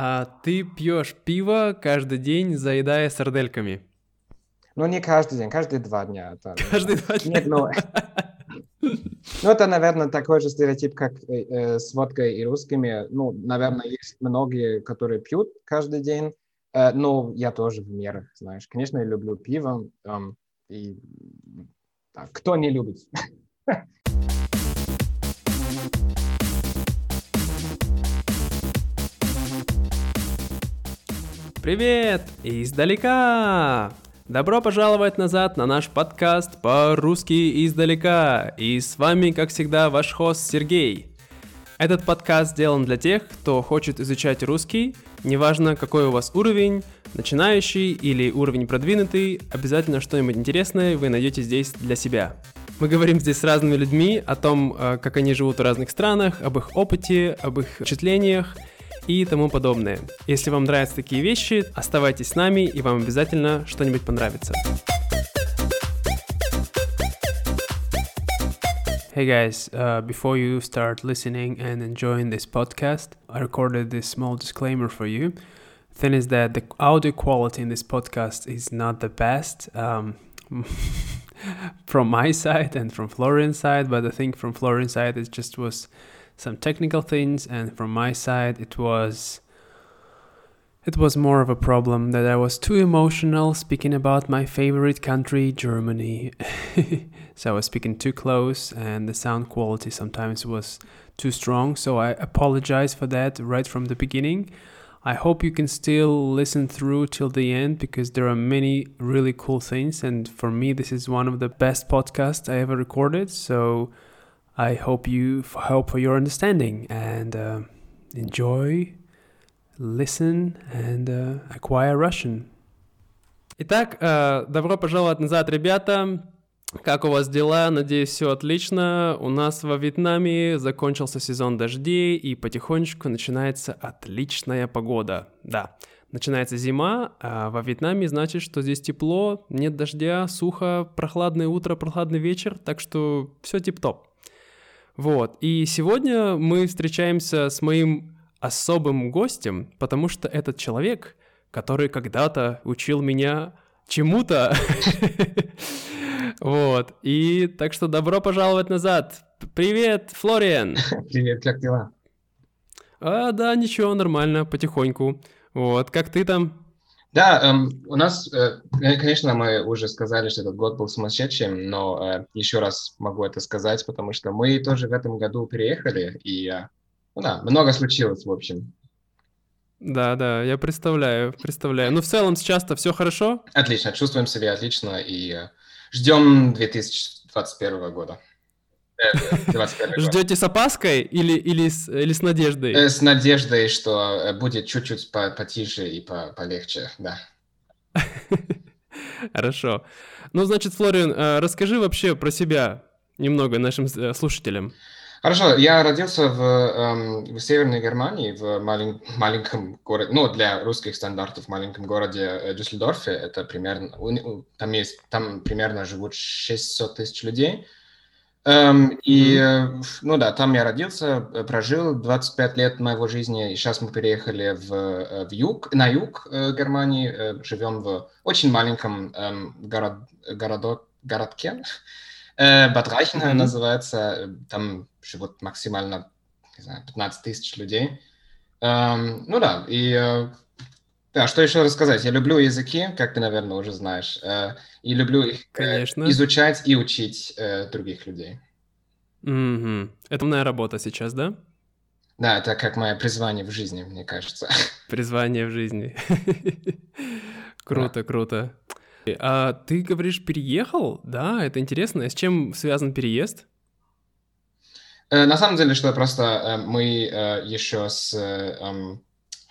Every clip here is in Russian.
А ты пьешь пиво каждый день, заедая сардельками? Ну, не каждый день, каждые два дня. Это, каждые два дня? Нет, ну... Ну, это, наверное, такой же стереотип, как э, э, с водкой и русскими. Ну, наверное, есть многие, которые пьют каждый день. Э, но я тоже в мерах, знаешь. Конечно, я люблю пиво. Э, и да, кто не любит? Привет! Издалека! Добро пожаловать назад на наш подкаст по-русски издалека. И с вами, как всегда, ваш хост Сергей. Этот подкаст сделан для тех, кто хочет изучать русский, неважно какой у вас уровень, начинающий или уровень продвинутый, обязательно что-нибудь интересное вы найдете здесь для себя. Мы говорим здесь с разными людьми о том, э, как они живут в разных странах, об их опыте, об их впечатлениях – и тому подобное. Если вам нравятся такие вещи, оставайтесь с нами, и вам обязательно что-нибудь понравится. Hey guys, uh, before you start listening and enjoying this podcast, I recorded this small disclaimer for you. Thing is that the audio quality in this podcast is not the best um, from my side and from Florian's side, but I think from Florian's side it just was some technical things, and from my side, it was it was more of a problem that I was too emotional speaking about my favorite country, Germany. so I was speaking too close, and the sound quality sometimes was too strong. So I apologize for that right from the beginning. I hope you can still listen through till the end because there are many really cool things. And for me, this is one of the best podcasts I ever recorded. So I hope you hope for your understanding and uh, enjoy, listen and uh, acquire Russian. Итак, э, добро пожаловать назад, ребята. Как у вас дела? Надеюсь, все отлично. У нас во Вьетнаме закончился сезон дождей, и потихонечку начинается отличная погода. Да, начинается зима, а во Вьетнаме значит, что здесь тепло, нет дождя, сухо, прохладное утро, прохладный вечер, так что все тип-топ. Вот. И сегодня мы встречаемся с моим особым гостем, потому что этот человек, который когда-то учил меня чему-то. Вот. И так что добро пожаловать назад. Привет, Флориан. Привет, как дела? А, да, ничего, нормально, потихоньку. Вот, как ты там? Да, эм, у нас, э, конечно, мы уже сказали, что этот год был сумасшедшим, но э, еще раз могу это сказать, потому что мы тоже в этом году переехали, и, э, ну да, много случилось, в общем. Да, да, я представляю, представляю. Ну, в целом сейчас-то все хорошо? Отлично, чувствуем себя отлично и э, ждем 2021 года. Ждете с опаской или, или, с, или с надеждой? Э, с надеждой, что э, будет чуть-чуть по потише и по полегче, да. Хорошо. Ну, значит, Флориан, э, расскажи вообще про себя немного нашим слушателям. Хорошо, я родился в, эм, в Северной Германии, в малень, маленьком городе, ну, для русских стандартов, маленьком городе Дюссельдорфе. Это примерно, там есть, там примерно живут 600 тысяч людей. Эм, и, mm-hmm. ну да, там я родился, э, прожил 25 лет моего жизни, и сейчас мы переехали в, э, в юг, на юг э, Германии, э, живем в очень маленьком эм, город, городок, городке, э, Бад mm-hmm. называется, там живут максимально, не знаю, 15 тысяч людей. Эм, ну да, и э, да, что еще рассказать? Я люблю языки, как ты, наверное, уже знаешь, э, и люблю их э, Конечно. изучать и учить э, других людей. Угу. Это моя работа сейчас, да? Да, это как мое призвание в жизни, мне кажется. Призвание в жизни. Круто, круто. А ты говоришь, переехал? Да, это интересно. С чем связан переезд? На самом деле, что просто мы еще с эм,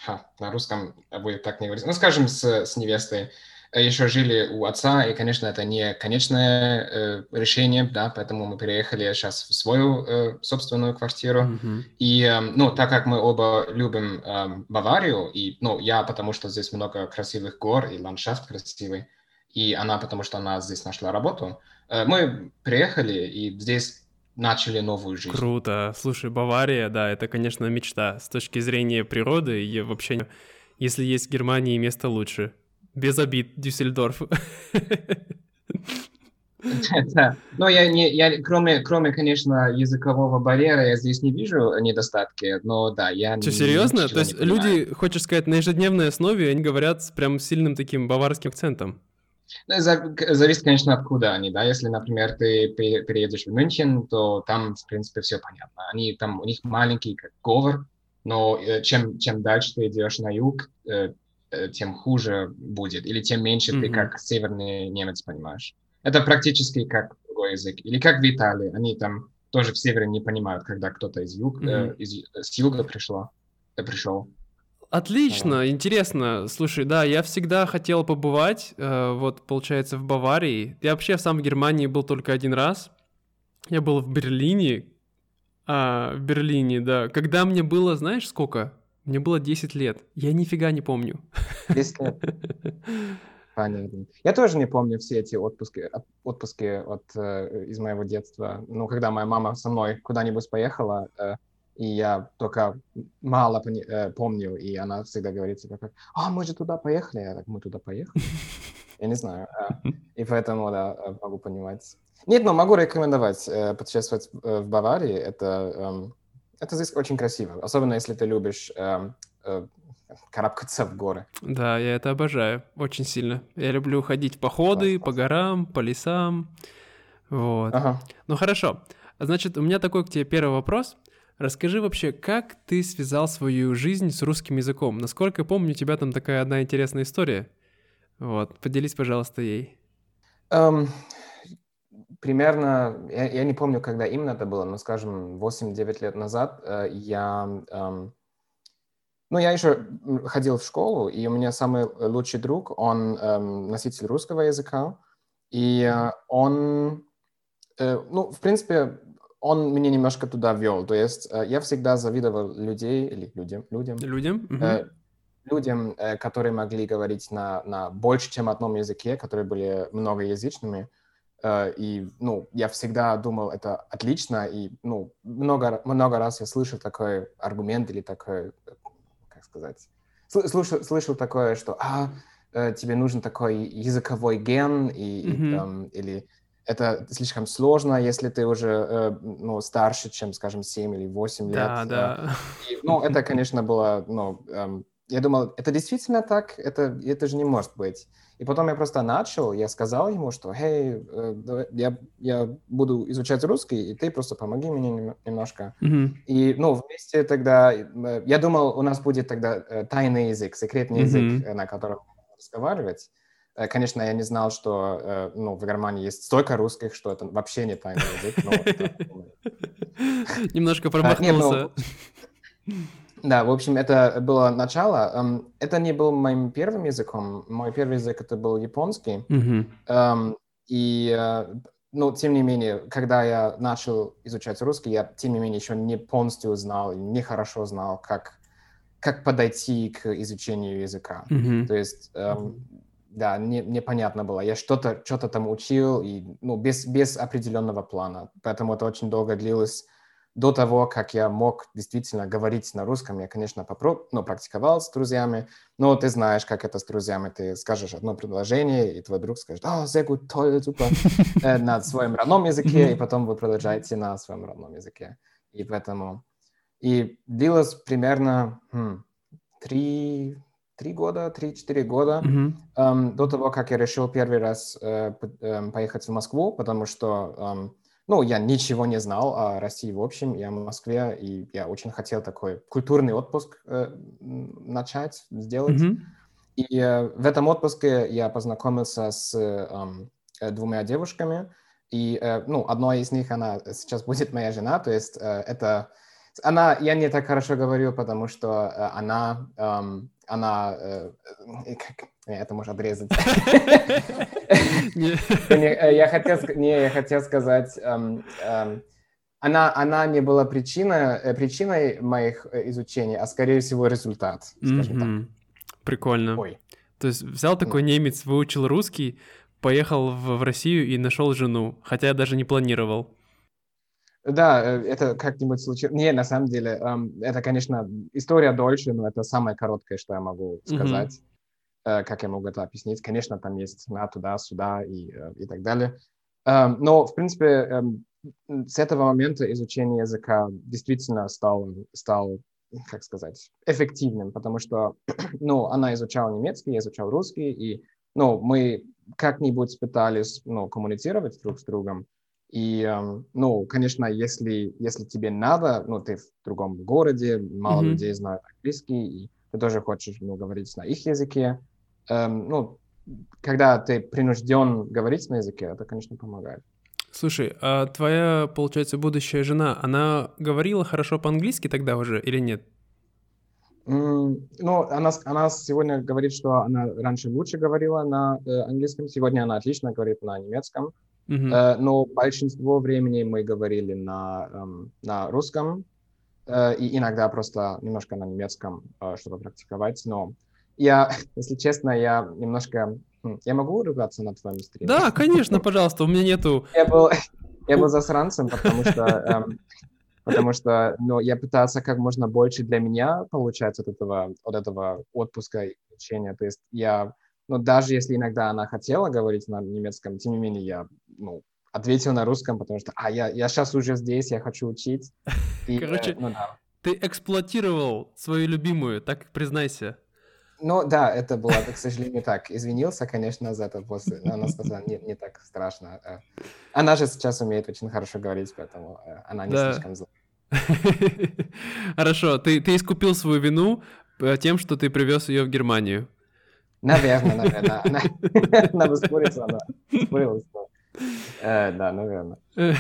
ха, на русском будет так не говорить, ну, скажем, с, с невестой, э, еще жили у отца, и, конечно, это не конечное э, решение, да, поэтому мы переехали сейчас в свою э, собственную квартиру. Mm-hmm. И, э, ну, так как мы оба любим э, Баварию, и, ну, я потому что здесь много красивых гор, и ландшафт красивый, и она потому что она здесь нашла работу, э, мы приехали, и здесь начали новую жизнь. Круто. Слушай, Бавария, да, это, конечно, мечта. С точки зрения природы и вообще, если есть в Германии место лучше. Без обид, Дюссельдорф. Но я не, я кроме, кроме, конечно, языкового барьера, я здесь не вижу недостатки, но да, я... Что, серьезно? То есть люди, хочешь сказать, на ежедневной основе, они говорят с прям сильным таким баварским акцентом? Ну, зависит, конечно, откуда они, да. Если, например, ты переедешь в Мюнхен, то там, в принципе, все понятно. Они там, у них маленький как говор, но э, чем, чем дальше ты идешь на юг, э, э, тем хуже будет, или тем меньше mm-hmm. ты как северный немец понимаешь. Это практически как другой язык. Или как в Италии. Они там тоже в севере не понимают, когда кто-то из, юг, mm-hmm. э, из с юга пришло, э, пришел. Отлично, а. интересно. Слушай, да, я всегда хотел побывать, э, вот, получается, в Баварии. Я вообще сам в Германии был только один раз. Я был в Берлине. А, в Берлине, да. Когда мне было, знаешь, сколько? Мне было 10 лет. Я нифига не помню. 10 лет. Понятно. Я тоже не помню все эти отпуски, отпуски от, э, из моего детства. Ну, когда моя мама со мной куда-нибудь поехала, э, и я только мало пони- э, помню, и она всегда говорит себе как, а, мы же туда поехали, я так, мы туда поехали. Я не знаю. Э, и поэтому, да, э, могу понимать. Нет, но могу рекомендовать э, путешествовать в Баварии. Это, эм, это здесь очень красиво, особенно если ты любишь эм, карабкаться в горы. Да, я это обожаю очень сильно. Я люблю ходить в походы класс, по горам, по лесам. Вот. Ага. Ну хорошо. Значит, у меня такой к тебе первый вопрос. Расскажи вообще, как ты связал свою жизнь с русским языком? Насколько я помню, у тебя там такая одна интересная история. Вот, поделись, пожалуйста, ей. Um, примерно, я, я не помню, когда именно это было, но, скажем, 8-9 лет назад uh, я um, ну, я еще ходил в школу, и у меня самый лучший друг, он эм, носитель русского языка, и э, он, э, ну, в принципе, он меня немножко туда вел. То есть э, я всегда завидовал людей, или людям, людям, людям, э, людям э, которые могли говорить на, на больше, чем одном языке, которые были многоязычными. Э, и, ну, я всегда думал, это отлично, и, ну, много, много раз я слышал такой аргумент или такой сказать. Слышал, слышал такое, что а, э, тебе нужен такой языковой ген, и, mm-hmm. и, там, или это слишком сложно, если ты уже э, ну, старше, чем, скажем, 7 или 8 лет. Да, да. И, ну, это, конечно, было, ну, эм, я думал, это действительно так? Это, это же не может быть. И потом я просто начал, я сказал ему, что, «Хей, э, я, я буду изучать русский, и ты просто помоги мне немножко». Mm-hmm. И, ну, вместе тогда, э, я думал, у нас будет тогда э, тайный язык, секретный mm-hmm. язык, на котором разговаривать. Конечно, я не знал, что ну, в Германии есть столько русских, что это вообще не тайный язык. Немножко промахнулся. Да, в общем, это было начало. Эм, это не был моим первым языком. Мой первый язык это был японский. Mm-hmm. И, э, ну, тем не менее, когда я начал изучать русский, я, тем не менее, еще не полностью знал, не хорошо знал, как, как подойти к изучению языка. Mm-hmm. То есть, эм, да, не, непонятно было. Я что-то что там учил, и, ну, без, без определенного плана. Поэтому это очень долго длилось до того, как я мог действительно говорить на русском, я, конечно, попро- ну, практиковал с друзьями, но ты знаешь, как это с друзьями. Ты скажешь одно предложение, и твой друг скажет, «О, sehr gut, toll, super», э, на своем родном языке, и потом вы продолжаете на своем родном языке. И поэтому... И длилось примерно хм, три, три года, три-четыре года mm-hmm. эм, до того, как я решил первый раз э, э, поехать в Москву, потому что... Эм, ну, я ничего не знал о России в общем, я в Москве, и я очень хотел такой культурный отпуск э, начать, сделать. Mm-hmm. И э, в этом отпуске я познакомился с э, двумя девушками, и, э, ну, одной из них, она сейчас будет моя жена, то есть э, это... Она, я не так хорошо говорю, потому что э, она, э, она, э, как, это можно отрезать. Э, я хотел, не, я хотел сказать, эм, эм, она, она не была причиной, э, причиной моих э, изучений, а скорее всего результат, скажем так. Прикольно. Ой. То есть взял такой немец, выучил русский, поехал в, в Россию и нашел жену, хотя я даже не планировал. Да, э, это как-нибудь случилось. Не, на самом деле, это, конечно, история дольше, но это самое короткое, что я могу сказать. Mm-hmm. Как я могу это объяснить? Конечно, там есть на туда, сюда и, э, и так далее. Эм, но, в принципе, эм, с этого момента изучение языка действительно стало, стало как сказать, эффективным, потому что, ну, она изучала немецкий, я изучал русский, и, ну, мы как-нибудь пытались, ну, коммуницировать друг с другом, и, эм, ну, конечно, если, если тебе надо, ну, ты в другом городе, мало mm-hmm. людей знают английский, и ты тоже хочешь, ну, говорить на их языке, эм, ну, когда ты принужден говорить на языке, это, конечно, помогает. Слушай, а твоя, получается, будущая жена, она говорила хорошо по-английски тогда уже или нет? Mm, ну, она, она сегодня говорит, что она раньше лучше говорила на э, английском, сегодня она отлично говорит на немецком, mm-hmm. но большинство времени мы говорили на, эм, на русском э, и иногда просто немножко на немецком, э, чтобы практиковать, но я, если честно, я немножко я могу ругаться на твоем стриме? Да, конечно, пожалуйста, у меня нету... Я был, я был засранцем, потому что, эм, потому что ну, я пытался как можно больше для меня получать от этого, от этого отпуска и учения. То есть я, ну, даже если иногда она хотела говорить на немецком, тем не менее я, ну, ответил на русском, потому что, а, я, я сейчас уже здесь, я хочу учить. И, Короче, э, ну, да. ты эксплуатировал свою любимую, так признайся. Ну да, это было, к сожалению, так. Извинился, конечно, за это после. Но она сказала, не, не так страшно. Э. Она же сейчас умеет очень хорошо говорить, поэтому э, она не да. слишком злая. Хорошо, ты, ты искупил свою вину э, тем, что ты привез ее в Германию. Наверное, наверное. Она, она бы спорила, она спорила. Э, да, наверное.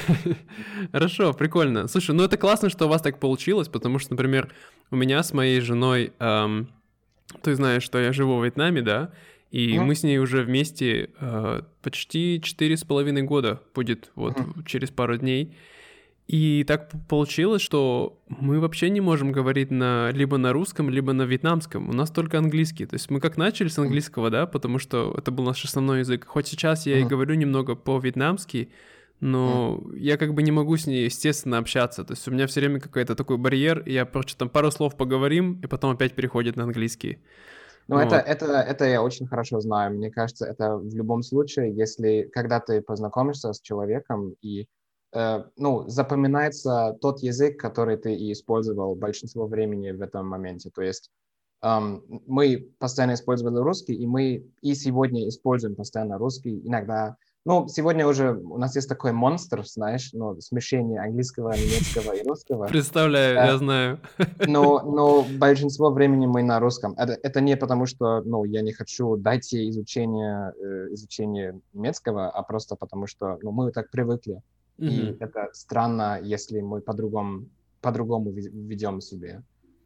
Хорошо, прикольно. Слушай, ну это классно, что у вас так получилось, потому что, например, у меня с моей женой эм, ты знаешь, что я живу в Вьетнаме, да, и mm-hmm. мы с ней уже вместе э, почти четыре с половиной года будет вот mm-hmm. через пару дней. И так получилось, что мы вообще не можем говорить на либо на русском, либо на вьетнамском. У нас только английский. То есть мы как начали с английского, да, потому что это был наш основной язык. Хоть сейчас я mm-hmm. и говорю немного по-вьетнамски, но mm. я как бы не могу с ней, естественно, общаться. То есть у меня все время какой-то такой барьер, я просто там пару слов поговорим, и потом опять переходит на английский. Ну, вот. это, это, это я очень хорошо знаю. Мне кажется, это в любом случае, если когда ты познакомишься с человеком и ну, запоминается тот язык, который ты и использовал большинство времени в этом моменте. То есть Um, мы постоянно использовали русский, и мы и сегодня используем постоянно русский. Иногда ну, сегодня уже у нас есть такой монстр, знаешь, ну, смешение английского, немецкого и русского. Представляю, да. я знаю. Но, но большинство времени мы на русском. Это, это не потому, что, ну, я не хочу дать ей изучение, э, изучение немецкого, а просто потому, что, ну, мы так привыкли. Mm-hmm. И это странно, если мы по-другому, по-другому ведем себя.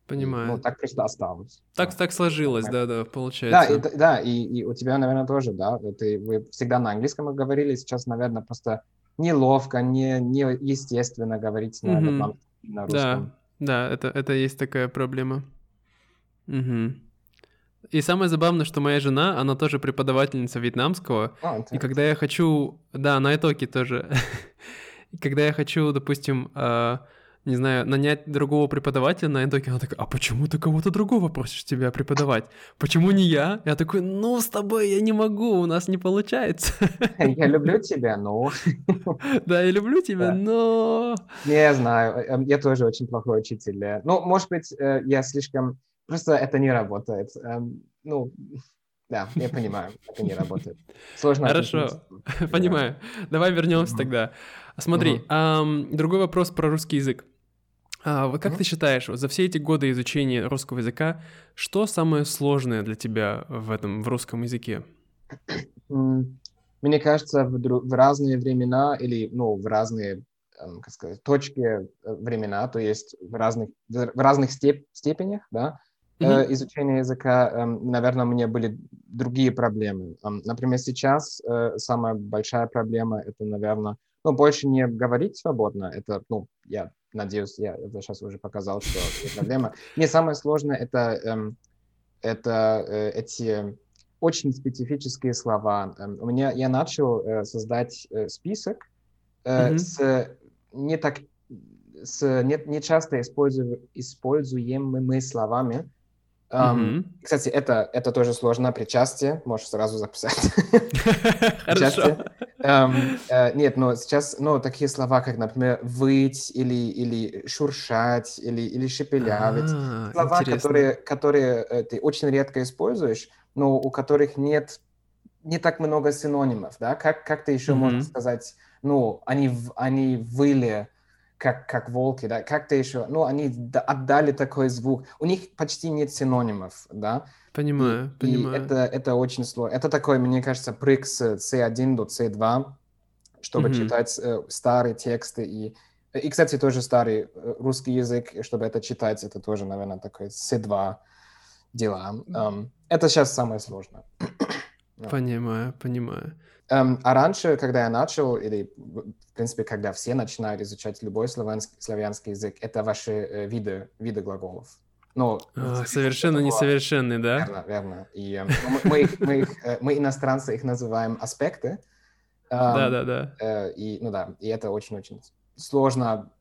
Понимаю. Ну, так просто осталось. Так, так сложилось, да, да, получается. Да, и, да, и, и у тебя, наверное, тоже, да, ты, вы всегда на английском говорили, сейчас, наверное, просто неловко, не, не естественно говорить на, mm-hmm. на, на русском. Да, да, это, это есть такая проблема. Угу. И самое забавное, что моя жена, она тоже преподавательница вьетнамского. А, и когда я хочу... Да, на итоге тоже. и когда я хочу, допустим, uh, не знаю, нанять другого преподавателя на итоге, она такая, а почему ты кого-то другого просишь тебя преподавать? Почему не я? Я такой, ну, с тобой я не могу, у нас не получается. Я люблю тебя, но... Да, я люблю тебя, но... Не знаю, эм, я тоже очень плохой учитель. Ну, может быть, э, я слишком... Просто это не работает. Эм, ну, да, я понимаю, это не работает. Сложно. Хорошо, понимаю. Давай вернемся тогда. Смотри, другой вопрос про русский язык. А, вот как mm-hmm. ты считаешь, вот за все эти годы изучения русского языка, что самое сложное для тебя в этом в русском языке? Мне кажется, в, в разные времена или ну в разные эм, как сказать, точки э, времена, то есть в разных в разных степ, степенях, да, mm-hmm. изучения языка, эм, наверное, у меня были другие проблемы. Например, сейчас э, самая большая проблема это, наверное, ну больше не говорить свободно. Это, ну, я Надеюсь, я это сейчас уже показал, что не проблема. Не самое сложное это, эм, это э, эти очень специфические слова. Эм, у меня я начал э, создать э, список э, mm-hmm. с не так с не, не часто используемыми словами. Um, mm-hmm. Кстати, это, это тоже сложно, причастие, можешь сразу записать. Хорошо. Um, uh, нет, но сейчас, ну, такие слова, как, например, выть или, или шуршать, или, или шепелявить. А, слова, которые, которые uh, ты очень редко используешь, но у которых нет не так много синонимов, да? Как, как ты еще mm-hmm. можешь сказать, ну, они, они выли, как, как волки, да, как-то еще, ну, они отдали такой звук. У них почти нет синонимов, да. Понимаю, и, понимаю. И это, это очень сложно. Это такой, мне кажется, прыг с C1 до C2, чтобы mm-hmm. читать э, старые тексты и и, кстати, тоже старый э, русский язык, чтобы это читать, это тоже, наверное, такой C2 дела. Um, это сейчас самое сложное. Понимаю, понимаю. Um, а раньше, когда я начал, или, в принципе, когда все начинают изучать любой славянский, славянский язык, это ваши э, виды, виды глаголов. Ну, а, совершенно несовершенный, да? Верно, верно. И э, мы, мы, их, мы, их, э, мы, иностранцы, их называем аспекты. Да, да, да. Э, и, ну да, и это очень-очень сложно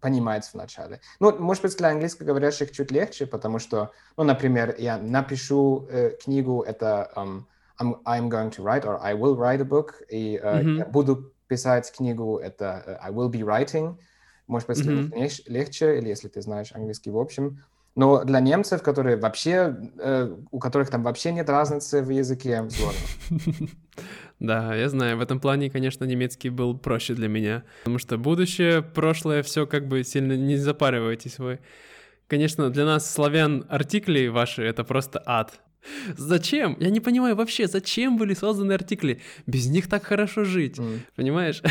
понимать вначале. Ну, может быть, для английскоговорящих чуть легче, потому что, ну, например, я напишу э, книгу, это... Um, I'm, I'm going to write or I will write a book. И uh, mm-hmm. я буду писать книгу, это uh, I will be writing. Может быть, mm-hmm. легче, или если ты знаешь английский в общем. Но для немцев, которые вообще, э, у которых там вообще нет разницы в языке, сложно. Да, я знаю, в этом плане, конечно, немецкий был проще для меня, потому что будущее, прошлое, все как бы сильно не запаривайтесь вы. Конечно, для нас славян артикли ваши — это просто ад. Зачем? Я не понимаю вообще, зачем были созданы артикли? Без них так хорошо жить, mm. понимаешь?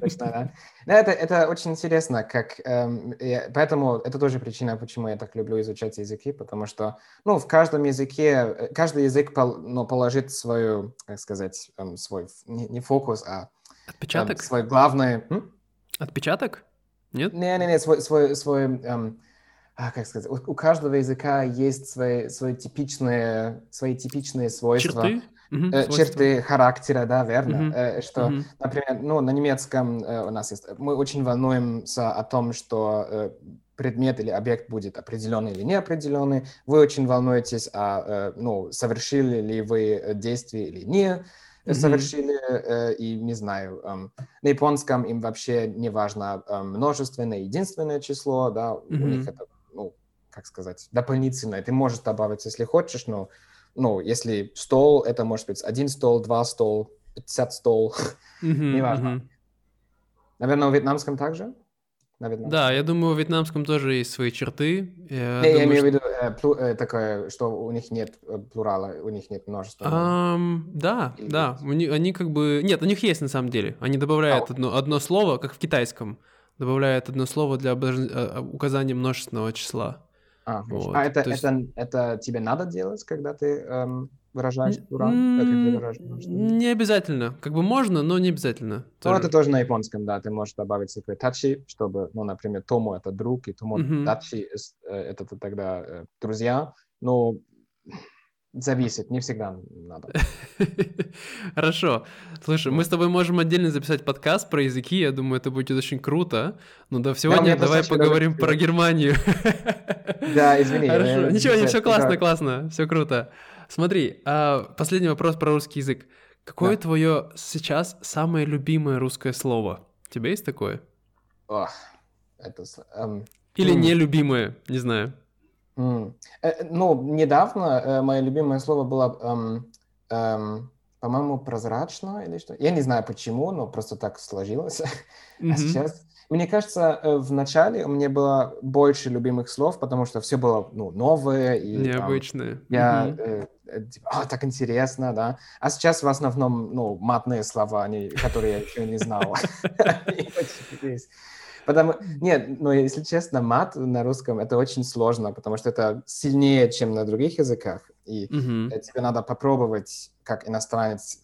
Точно, да. да это, это очень интересно, как, эм, я, поэтому это тоже причина, почему я так люблю изучать языки, потому что, ну, в каждом языке, э, каждый язык пол, ну, положит свою, как сказать, эм, свой, не, не фокус, а Отпечаток? Эм, свой главный... М? Отпечаток? Нет? Не-не-не, свой, свой, свой эм, как сказать, у, у каждого языка есть свои, свои, типичные, свои типичные свойства. Черты? Угу, э, черты характера, да, верно. Угу. Э, что, угу. например, ну, на немецком э, у нас есть... Мы очень волнуемся о том, что э, предмет или объект будет определенный или неопределенный. Вы очень волнуетесь, а, э, ну, совершили ли вы действие или не mm-hmm. совершили, э, и не знаю, э, на японском им вообще не важно э, множественное, единственное число, да, mm-hmm. у них это как сказать, дополнительное. Ты можешь добавить, если хочешь, но, ну, если стол, это может быть один стол, два стол, 50 стол, неважно. Наверное, в вьетнамском также? Да, я думаю, в вьетнамском тоже есть свои черты. Я, не, думаю, я имею в виду э, плю, э, такое, что у них нет э, плурала, у них нет множества. Um, да, Или да, у них, они как бы... Нет, у них есть на самом деле. Они добавляют а, одно, одно слово, как в китайском добавляет одно слово для э, указания множественного числа. А, вот. а это, есть... это, это тебе надо делать, когда ты эм, выражаешь плурал? Не обязательно. Как бы можно, но не обязательно. Ну, тоже. это тоже на японском, да. Ты можешь добавить такой тачи, чтобы, ну, например, тому это друг, и тому mm-hmm. тачи э, это тогда друзья. Но Зависит, не всегда надо. Хорошо. Слушай, мы с тобой можем отдельно записать подкаст про языки, я думаю, это будет очень круто. Но до сегодня да, давай поговорим про Германию. Да, извини. Хорошо. Ничего, не все классно, классно, все круто. Смотри, а, последний вопрос про русский язык. Какое да. твое сейчас самое любимое русское слово? У тебя есть такое? Ох, это... Эм, Или нелюбимое, не знаю. Mm. Ну, недавно э, мое любимое слово было, эм, эм, по-моему, прозрачно или что. Я не знаю почему, но просто так сложилось. Mm-hmm. А сейчас, мне кажется, в начале у меня было больше любимых слов, потому что все было ну, новое. И, Необычное. Там, я, mm-hmm. э, типа, а, так интересно, да. А сейчас в основном, ну, матные слова, они, которые я еще не знал. Потому, нет, но если честно, мат на русском это очень сложно, потому что это сильнее, чем на других языках. И mm-hmm. тебе надо попробовать, как иностранец.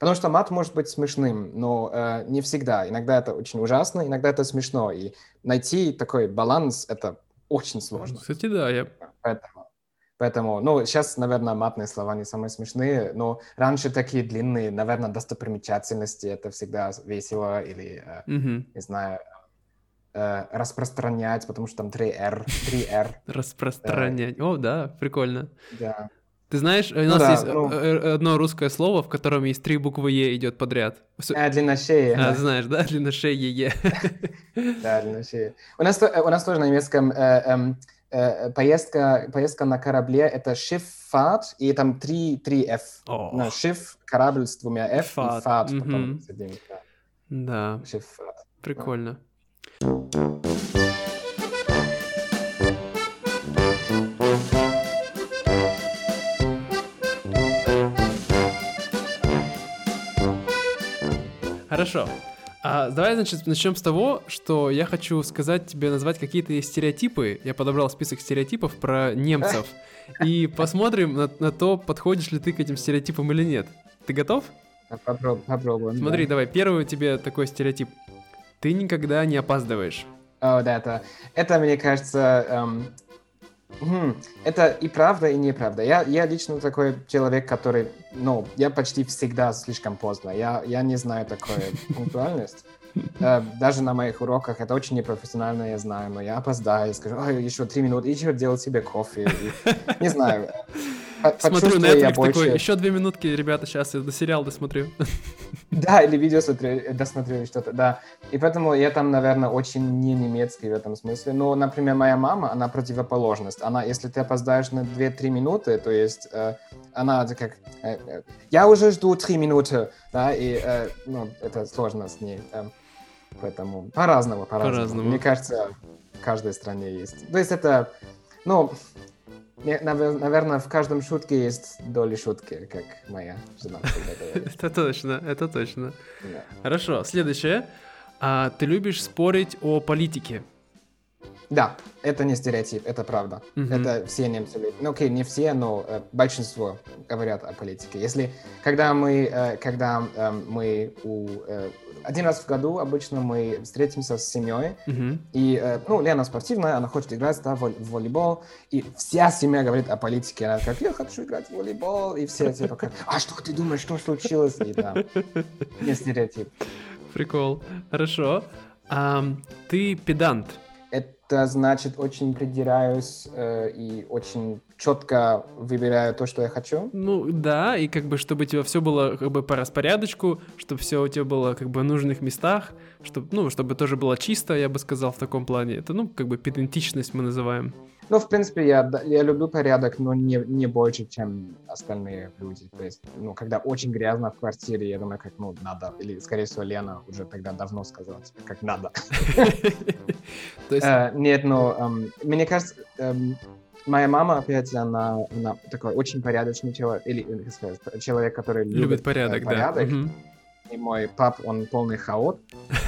Потому что мат может быть смешным, но э, не всегда. Иногда это очень ужасно, иногда это смешно. И найти такой баланс это очень сложно. Кстати, да, я... Поэтому, поэтому, ну, сейчас, наверное, матные слова не самые смешные, но раньше такие длинные, наверное, достопримечательности, это всегда весело, или, mm-hmm. не знаю, э, распространять, потому что там 3R, 3R. Распространять. О, да, прикольно. Да. Ты знаешь, у Ну нас есть ну. э, э, одно русское слово, в котором есть три буквы Е идет подряд. А, длинношея. А, знаешь, да, длинношей Е. Да, э, у нас тоже на немецком э, э, поездка, поездка на корабле — это Schifffahrt, и там три, три F. О, На Schiff, корабль с двумя F, Fahrt, и Fahrt мгм. потом да. Да, прикольно. Хорошо. А, давай, значит, начнем с того, что я хочу сказать тебе, назвать какие-то стереотипы. Я подобрал список стереотипов про немцев. И посмотрим на, на то, подходишь ли ты к этим стереотипам или нет. Ты готов? А, попроб- Попробуем. Смотри, да. давай, первый у тебя такой стереотип. Ты никогда не опаздываешь. О, да, это, это мне кажется, эм, это и правда, и неправда. Я, я лично такой человек, который, ну, я почти всегда слишком поздно. Я, я не знаю такую пунктуальность. Э, Даже на моих уроках это очень непрофессионально, я знаю, но я опоздаю, скажу, ой, еще три минуты, еще делать себе кофе. Не знаю. Смотрю Netflix такой, еще две минутки, ребята, сейчас я до сериал досмотрю. Да, или видео смотрю, э, досмотрю что-то, да. И поэтому я там, наверное, очень не немецкий в этом смысле. Но, например, моя мама, она противоположность. Она, если ты опоздаешь на 2-3 минуты, то есть э, она как... э, я уже жду 3 минуты, да, и, ну, это сложно с ней. поэтому по-разному, по-разному. По-разному. Мне кажется, в каждой стране есть. То есть это, ну, наверное, в каждом шутке есть доли шутки, как моя жена всегда говорит. Это точно, это точно. Хорошо, следующее. А, ты любишь спорить о политике? Да, это не стереотип, это правда. Мгм. Это все немцы. любят. Ну, окей, не все, но э, большинство говорят о политике. Если, когда мы, э, когда э, мы у, э, один раз в году обычно мы встретимся с семьей, Мгм. и, э, ну, Лена спортивная, она хочет играть да, в, вол- в волейбол, и вся семья говорит о политике. Она как, я хочу играть в волейбол, и все типа как, а что ты думаешь, что случилось? И да, не стереотип. Прикол. Хорошо. Ам, ты педант. Это значит, очень придираюсь э, и очень четко выбираю то, что я хочу. Ну да, и как бы чтобы у тебя все было как бы по распорядочку, чтобы все у тебя было как бы в нужных местах, чтобы, ну, чтобы тоже было чисто, я бы сказал, в таком плане. Это, ну, как бы педантичность мы называем. Ну, в принципе, я, я люблю порядок, но не, не больше, чем остальные люди. То есть, ну, когда очень грязно в квартире, я думаю, как, ну, надо. Или, скорее всего, Лена уже тогда давно сказала, типа, как надо. Э, нет, но эм, мне кажется, эм, моя мама, опять, она, такой очень порядочный человек, или, сказать, человек, который любит, э, порядок, порядок. И мой пап, он полный хаот,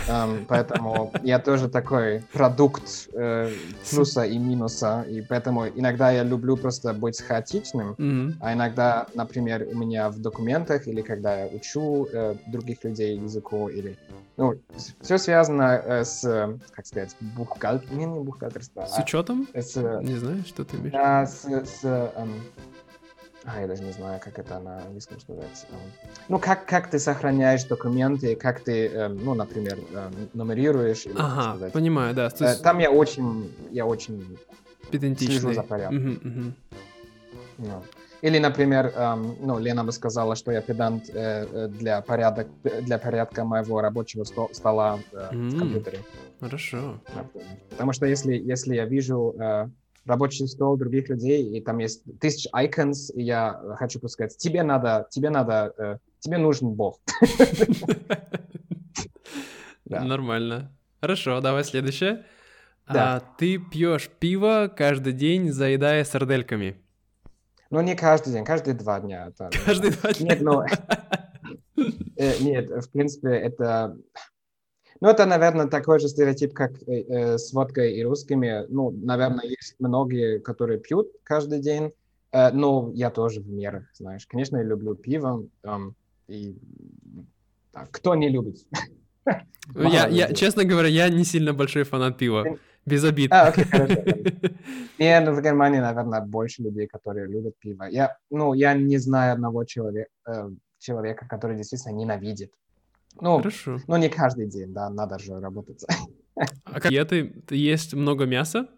эм, поэтому я тоже такой продукт э, плюса и минуса, и поэтому иногда я люблю просто быть хаотичным, Мгм. а иногда, например, у меня в документах или когда я учу э, других людей языку или ну все связано э, с, как сказать, бухгалтер, не, не бухгалтерство, С учетом? а с, э, Не знаю, что ты имеешь. да, с, с, эм, а, я даже не знаю, как это на английском сказать. Эм, Ну, как, как ты сохраняешь документы, как ты, эм, ну, например, эм, нумерируешь, или, Ага, сказать. понимаю, да. То Э, есть Там я очень, я очень, педантичный. слежу за порядком. Мгм, мгм. ну. Или, например, эм, ну, Лена бы сказала, что я педант э, э, для, порядок, для порядка моего рабочего сто- стола э, в М. компьютере. Хорошо. например. Потому что если, если я вижу э, рабочий стол других людей, и там есть тысяч icons, и я хочу просто сказать, тебе надо, тебе надо, э, тебе нужен Бог. Да. Нормально. Хорошо, давай следующее. Да. А, ты пьешь пиво каждый день, заедая сардельками. Но не каждый день, каждые два дня. это- Каждый два дня. Нет, ну, э, нет, в принципе, это... Ну, это, наверное, такой же стереотип, как э, э, с водкой и русскими. Ну, наверное, есть многие, которые пьют каждый день, э, но я тоже в мерах, знаешь. Конечно, я люблю пиво, эм, и да, кто не любит? Ну, Я, я, честно говоря, я не сильно большой фанат пива. Без обид. А, окей, хорошо. Не, ну, в Германии, наверное, больше людей, которые любят пиво. Я, ну, я не знаю одного человека, человека, который действительно ненавидит. Ну, Хорошо. ну, не каждый день, да, надо же работать. А диеты? Есть много мяса?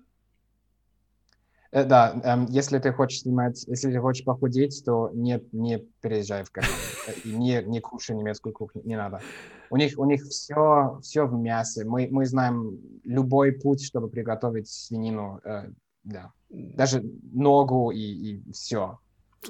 Э, Да, эм, если ты хочешь снимать, если ты хочешь похудеть, то не, не переезжай в Германию. Э, И не, не кушай немецкую кухню, не надо. У них, у них все, все в мясе. Мы, мы знаем любой путь, чтобы приготовить свинину. э, да. Даже ногу и, и все.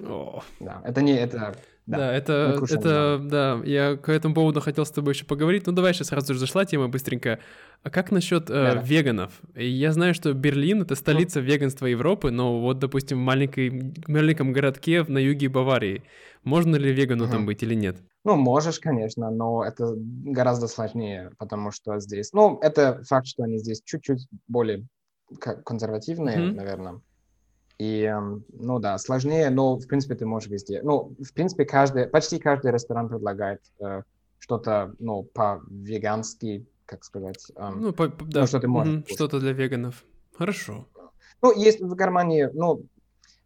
О, Да. Это не это. Да, Да. это, кушаем это, да, я к этому поводу хотел с тобой еще поговорить. Ну, давай сейчас сразу же зашла тема быстренько. А как насчет э, Да-да. веганов? И Я знаю, что Берлин — это столица веганства Европы, но вот, допустим, в маленькой, маленьком городке на юге Баварии, можно ли вегану там Мгм. быть или нет? Ну, можешь, конечно, но это гораздо сложнее, потому что здесь... Ну, это факт, что они здесь чуть-чуть более консервативные, Мгм. наверное. И, ну да, сложнее, но, в принципе, ты можешь везде. Ну, в принципе, каждый, почти каждый ресторан предлагает э, что-то, ну, по-вегански, как сказать. эм. Ну, по- по- да, что ты можешь кушать. что-то для веганов. Хорошо. Ну, есть в Германии, ну,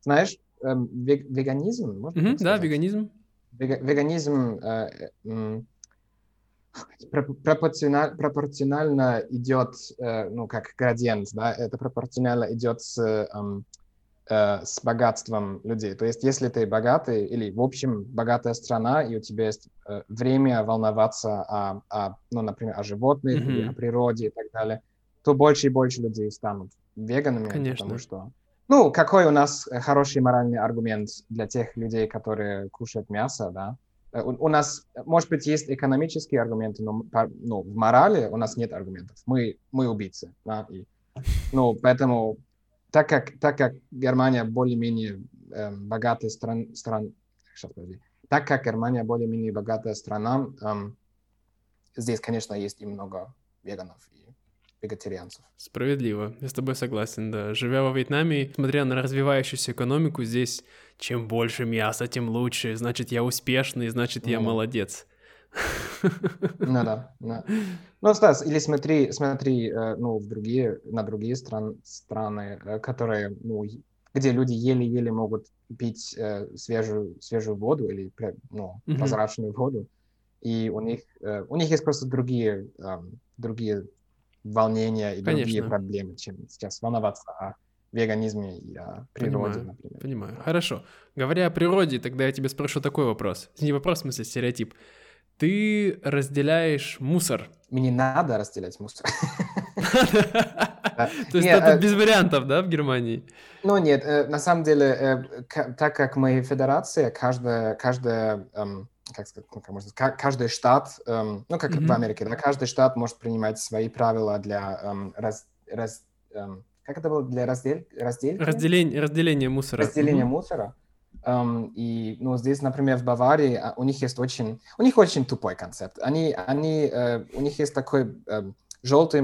знаешь, эм, вег- веганизм, можно так да, веганизм. Вега- веганизм э, э, м, про- пропорциональ- пропорционально идет, э, ну, как градиент, да, это пропорционально идет с, эм, э, с богатством людей. То есть, если ты богатый или, в общем, богатая страна, и у тебя есть э, время волноваться о, о, ну, например, о животных Мгм. о природе и так далее, то больше и больше людей станут веганами, Конечно. потому что ну, какой у нас э, хороший моральный аргумент для тех людей, которые кушают мясо, да? Э, У, у нас, может быть, есть экономические аргументы, но по- ну, в морали у нас нет аргументов. Мы, мы убийцы, да? И, ну, поэтому, так как, так как Германия более-менее эм, богатая стран, стран, сейчас, подожди. так как Германия более-менее богатая страна, эм, здесь, конечно, есть и много веганов и вегетарианцев. Справедливо, я с тобой согласен, да. Живя во Вьетнаме, смотря на развивающуюся экономику, здесь чем больше мяса, тем лучше. Значит, я успешный, значит, я Ну молодец. Ну да, да. Ну, Стас, или смотри, смотри, э, ну, в другие, на другие стран, страны, э, которые, ну, где люди еле-еле могут пить э, свежую, свежую воду или, ну, Мгм. прозрачную воду, и у них, э, у них есть просто другие, эм, другие волнения и другие Конечно. проблемы, чем сейчас волноваться о веганизме и о природе, Понимаю. например. Понимаю. Хорошо. Говоря о природе, тогда я тебе спрошу такой вопрос. Не вопрос, в смысле, стереотип. Ты разделяешь мусор. Мне не надо разделять мусор. То есть это э, без вариантов, да, в Германии? Ну нет, э, на самом деле, э, так как мы федерация, каждая, каждая, эм, как сказать, ну, как можно сказать, ка- каждый штат, эм, ну как в Америке, да, каждый штат может принимать свои правила для эм, раз, раз- эм, как это было для раздел, раздельки? Разделение, разделение мусора. разделения мусора. Эм, и, ну, здесь, например, в Баварии а, у них есть очень, у них очень тупой концепт. Они, они, э, у них есть такой эм, желтый,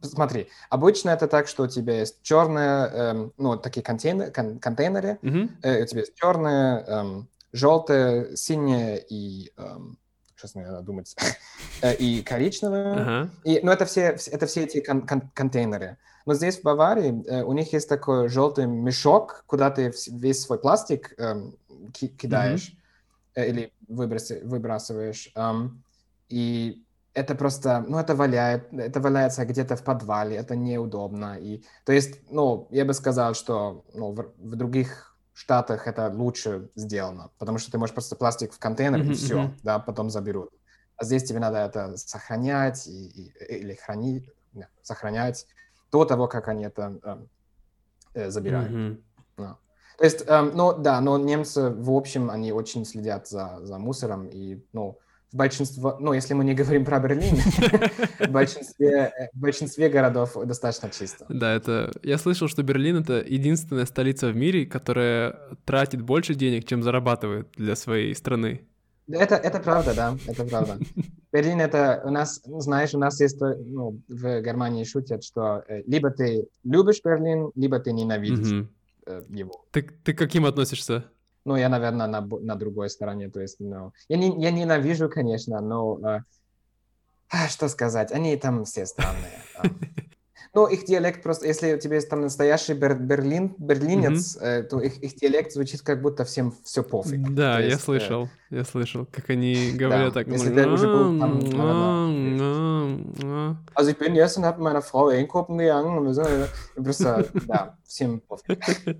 смотри, обычно это так, что у тебя есть черные, эм, ну, такие контейнеры, кон- контейнеры, Мгм. э, у тебя есть черные, эм, желтые, синие и, эм, сейчас мне надо думать, э, и коричневые. Ага. И, ну, это все, вс- это все эти кон- кон- контейнеры. Но здесь, в Баварии, э, у них есть такой желтый мешок, куда ты весь свой пластик эм, ки- кидаешь э, или выброси- выбрасываешь. эм, и это просто, ну, это валяет, это валяется где-то в подвале, это неудобно. И, то есть, ну, я бы сказал, что ну, в, в других штатах это лучше сделано, потому что ты можешь просто пластик в контейнер Мгм, и все, мгм. да, потом заберут. А здесь тебе надо это сохранять и, и- или хранить, да, сохранять до того, как они это эм, э, забирают. Мгм. То есть, эм, ну да, но немцы в общем, они очень следят за, за мусором, и, ну, в большинстве, ну, если мы не говорим про Берлин, в большинстве, э, в большинстве городов достаточно чисто. Да, это... Я слышал, что Берлин — это единственная столица в мире, которая тратит больше денег, чем зарабатывает для своей страны. Это, это правда, да, это правда. Берлин это у нас, ну, знаешь, у нас есть, ну, в Германии шутят, что э, либо ты любишь Берлин, либо ты ненавидишь э, его. Ты, ты к каким относишься? Ну, я, наверное, на, на другой стороне, то есть, ну, я, не, я ненавижу, конечно, но, э, а, что сказать, они там все странные. а. Ну, их диалект просто, если у тебя есть там настоящий бер, берлин, берлинец, mm-hmm. э, то их, их диалект звучит как будто всем все пофиг. Да, то я есть, слышал, э... я слышал, как они говорят так. Если ты уже был там, Also ich bin habe mit meiner Frau einkaufen gegangen просто, да, всем пофиг.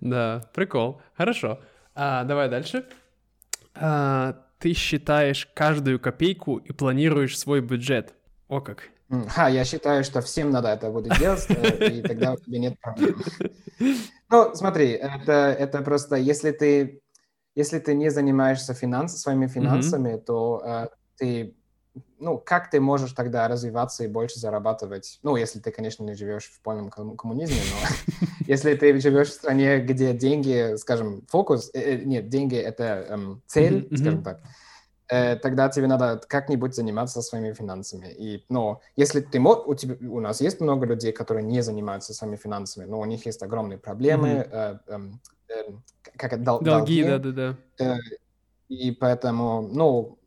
Да, прикол. Хорошо. А, давай дальше. А, ты считаешь каждую копейку и планируешь свой бюджет. О как. Ха, я считаю, что всем надо это будет делать, э, и тогда у тебя нет проблем. Ну, смотри, это, это просто, если ты, если ты не занимаешься финанс, своими финансами, mm-hmm. то uh, ты, ну, как ты можешь тогда развиваться и больше зарабатывать? Ну, если ты, конечно, не живешь в полном коммунизме, но если ты живешь в стране, где деньги, скажем, фокус, э, э, нет, деньги — это эм, цель, mm-hmm. скажем так, Э, тогда тебе надо как-нибудь заниматься своими финансами. И, но если ты у, тебя, у нас есть много людей, которые не занимаются своими финансами, но у них есть огромные проблемы, mm-hmm. э, э, э, как это, дол- долги, да-да-да. Э, и поэтому, ну,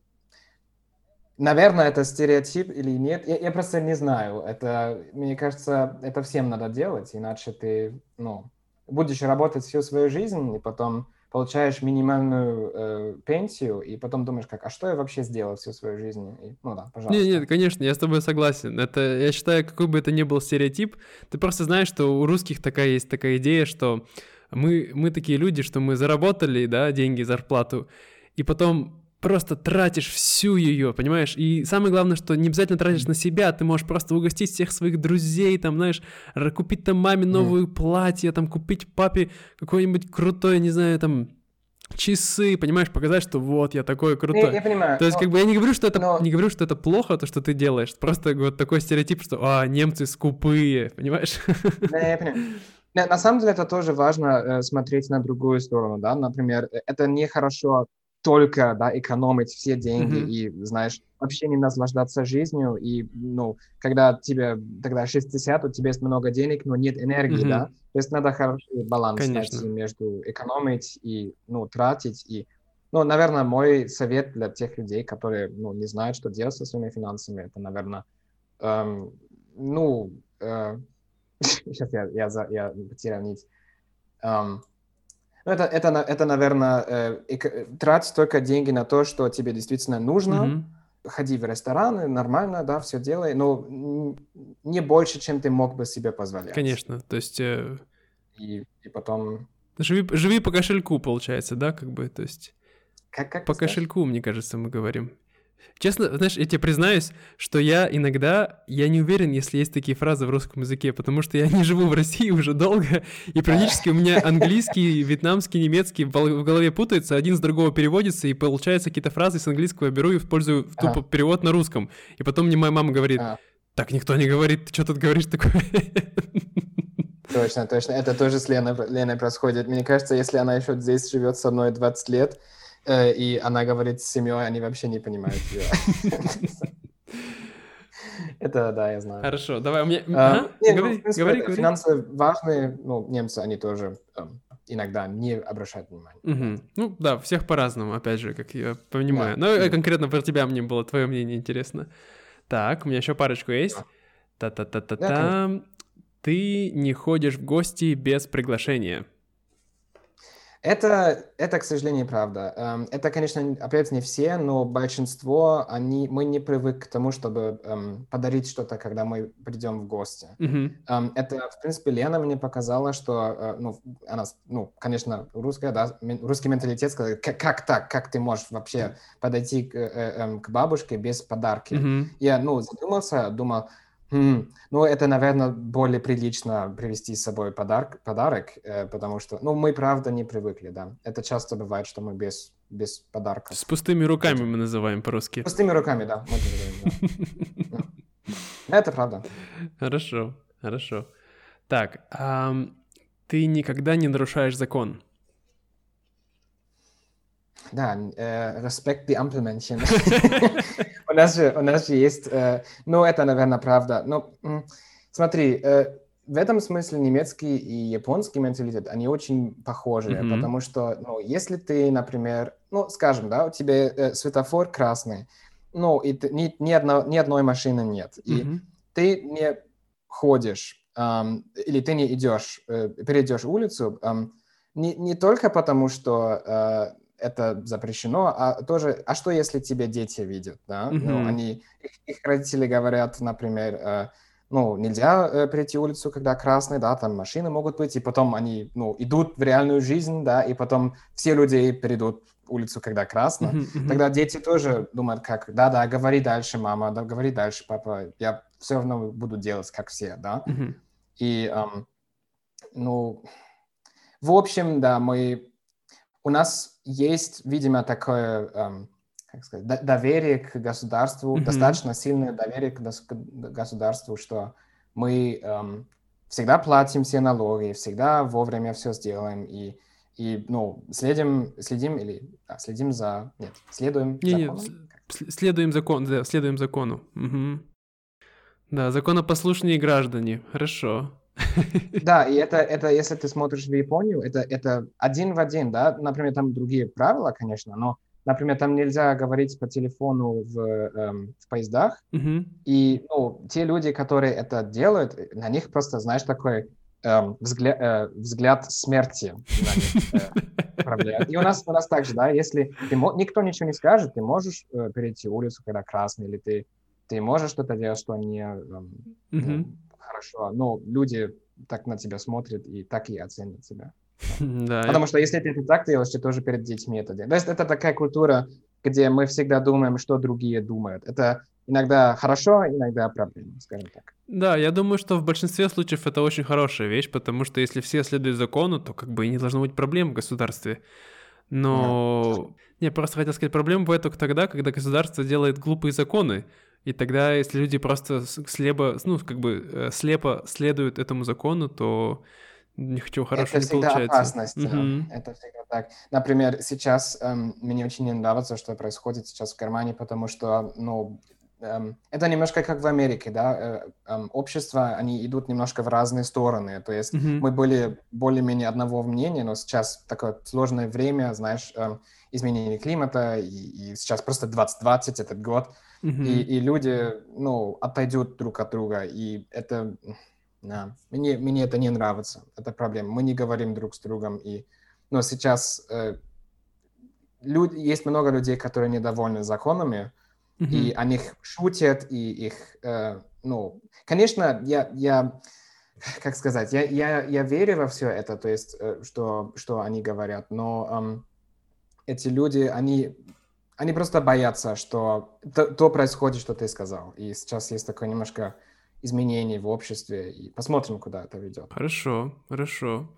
наверное, это стереотип или нет, я, я просто не знаю. Это, мне кажется, это всем надо делать, иначе ты, ну, будешь работать всю свою жизнь, и потом получаешь минимальную э, пенсию, и потом думаешь, как, а что я вообще сделал всю свою жизнь? И, ну да, пожалуйста. Нет, нет, конечно, я с тобой согласен. Это, я считаю, какой бы это ни был стереотип, ты просто знаешь, что у русских такая есть такая идея, что мы, мы такие люди, что мы заработали, да, деньги, зарплату, и потом просто тратишь всю ее, понимаешь? И самое главное, что не обязательно тратишь на себя, ты можешь просто угостить всех своих друзей, там, знаешь, купить там маме новое mm. платье, там, купить папе какое-нибудь крутое, не знаю, там, часы, понимаешь, показать, что вот я такой крутой. Я, я понимаю. То есть, но... как бы я не говорю, что это но... не говорю, что это плохо, то, что ты делаешь. Просто вот такой стереотип, что а, немцы скупые, понимаешь? Да, я понимаю. На самом деле это тоже важно э, смотреть на другую сторону, да, например, э, это нехорошо только, да, экономить все деньги mm-hmm. и, знаешь, вообще не наслаждаться жизнью, и, ну, когда тебе тогда 60, у тебя есть много денег, но нет энергии, mm-hmm. да, то есть надо хороший баланс Конечно. найти между экономить и, ну, тратить, и, ну, наверное, мой совет для тех людей, которые, ну, не знают, что делать со своими финансами, это, наверное, эм, ну, э, сейчас я, я, я потерял нить, эм, ну, это, это, это наверное, э, трать только деньги на то, что тебе действительно нужно. Mm-hmm. Ходи в рестораны, нормально, да, все делай, но не больше, чем ты мог бы себе позволять. Конечно, то есть... Э... И, и потом... Живи, живи по кошельку, получается, да, как бы, то есть... Как, как по кошельку, мне кажется, мы говорим. Честно, знаешь, я тебе признаюсь, что я иногда, я не уверен, если есть такие фразы в русском языке, потому что я не живу в России уже долго, и периодически у меня английский, вьетнамский, немецкий в голове путается, один с другого переводится, и получается какие-то фразы с английского беру и использую тупо перевод на русском. И потом мне моя мама говорит, так никто не говорит, ты что тут говоришь такое? Точно, точно. Это тоже с Леной, Леной происходит. Мне кажется, если она еще здесь живет со мной 20 лет, и она говорит с семьей, они вообще не понимают ее. Это, да, я знаю. Хорошо, давай, у меня... А, нет, говори, ну, говори, говори. Финансы важные, ну, немцы, они тоже эм, иногда не обращают внимания. Угу. Ну, да, всех по-разному, опять же, как я понимаю. Да. Но да. конкретно про тебя мне было твое мнение интересно. Так, у меня еще парочку есть. Та-та-та-та-та. Да, Ты не ходишь в гости без приглашения. Это, это, к сожалению, правда. Эм, это, конечно, опять не все, но большинство, они, мы не привыкли к тому, чтобы um, подарить что-то, когда мы придем в гости. Mm-hmm. Um, это, в принципе, Лена мне показала, что, uh, ну, она, ну, конечно, русская, да, русский менталитет сказал, как, как так, как ты можешь вообще подойти к, uh, к бабушке без подарки? Mm-hmm. Я, ну, задумался, думал, Mm. Ну, это, наверное, более прилично привезти с собой подарок, подарок э, потому что, ну, мы, правда, не привыкли, да. Это часто бывает, что мы без, без подарка. С пустыми руками это... мы называем по-русски. С пустыми руками, да. Это правда. Хорошо, хорошо. Так, ты никогда не нарушаешь закон? Да, äh, Respekt die Ampelmännchen. У, нас же, у нас же есть, äh, ну, это, наверное, правда. Но смотри, äh, в этом смысле немецкий и японский менталитет, они очень похожи, mm-hmm. потому что, ну, если ты, например, ну, скажем, да, у тебя э, светофор красный, ну, и ты, ни, ни, одно, ни одной машины нет, mm-hmm. и ты не ходишь, эм, или ты не идешь, э, перейдешь улицу, эм, не, не только потому, что э, это запрещено, а тоже, а что если тебе дети видят, да? Mm-hmm. Ну, они, их, их родители говорят, например, э, ну, нельзя э, перейти улицу, когда красный, да, там машины могут быть, и потом они, ну, идут в реальную жизнь, да, и потом все люди перейдут улицу, когда красно. Mm-hmm, mm-hmm. Тогда дети тоже думают, как, да-да, говори дальше, мама, да, говори дальше, папа, я все равно буду делать, как все, да. Mm-hmm. И, эм, ну, в общем, да, мы... У нас есть, видимо, такое, эм, как сказать, доверие к государству, mm-hmm. достаточно сильное доверие к государству, что мы эм, всегда платим все налоги, всегда вовремя все сделаем и и ну следим следим или да, следим за нет следуем не, закону. Нет, следуем закон да следуем закону угу. да законопослушные граждане хорошо Да, и это, это, если ты смотришь в Японию, это, это один в один, да, например, там другие правила, конечно, но, например, там нельзя говорить по телефону в, эм, в поездах, mm-hmm. и, ну, те люди, которые это делают, на них просто, знаешь, такой эм, взгляд, э, взгляд смерти на них э, И у нас, у нас также, да, если ты, никто ничего не скажет, ты можешь э, перейти улицу, когда красный, или ты, ты можешь что-то делать, что не... Эм, mm-hmm хорошо, но люди так на тебя смотрят и так и оценят тебя. Да, Потому что если ты это так делаешь, ты тоже перед детьми это делаешь. То есть это такая культура, где мы всегда думаем, что другие думают. Это иногда хорошо, иногда проблема, скажем так. Да, я думаю, что в большинстве случаев это очень хорошая вещь, потому что если все следуют закону, то как бы и не должно быть проблем в государстве. Но... Да. Не, просто хотел сказать, проблема бывает только тогда, когда государство делает глупые законы, и тогда, если люди просто слепо, ну, как бы э, слепо следуют этому закону, то ничего хорошего это не получается. Это опасность. Mm-hmm. Это всегда так. Например, сейчас эм, мне очень не нравится, что происходит сейчас в Германии, потому что, ну, эм, это немножко как в Америке, да, э, эм, общества, они идут немножко в разные стороны, то есть mm-hmm. мы были более-менее одного мнения, но сейчас такое сложное время, знаешь, эм, изменение климата, и, и сейчас просто 2020 этот год, mm-hmm. и, и люди, ну, отойдут друг от друга, и это, да, мне, мне это не нравится, это проблема. Мы не говорим друг с другом, и, но сейчас э, люд, есть много людей, которые недовольны законами, mm-hmm. и о них шутят, и их, э, ну, конечно, я, я как сказать, я, я, я верю во все это, то есть, э, что, что они говорят, но эм, эти люди, они, они просто боятся, что то, то происходит, что ты сказал. И сейчас есть такое немножко изменение в обществе, и посмотрим, куда это ведет. Хорошо, хорошо.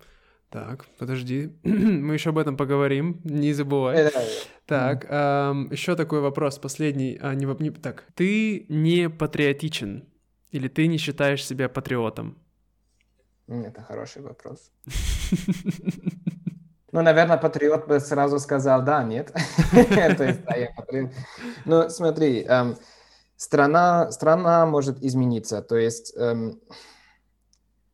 Так, подожди, мы еще об этом поговорим, не забывай. Так, эм, еще такой вопрос, последний. А, не, не, так, ты не патриотичен или ты не считаешь себя патриотом? Это хороший вопрос. Ну, наверное, патриот бы сразу сказал, да, нет. То есть, да, я патриот. Ну, смотри, эм, страна, страна может измениться. То есть эм,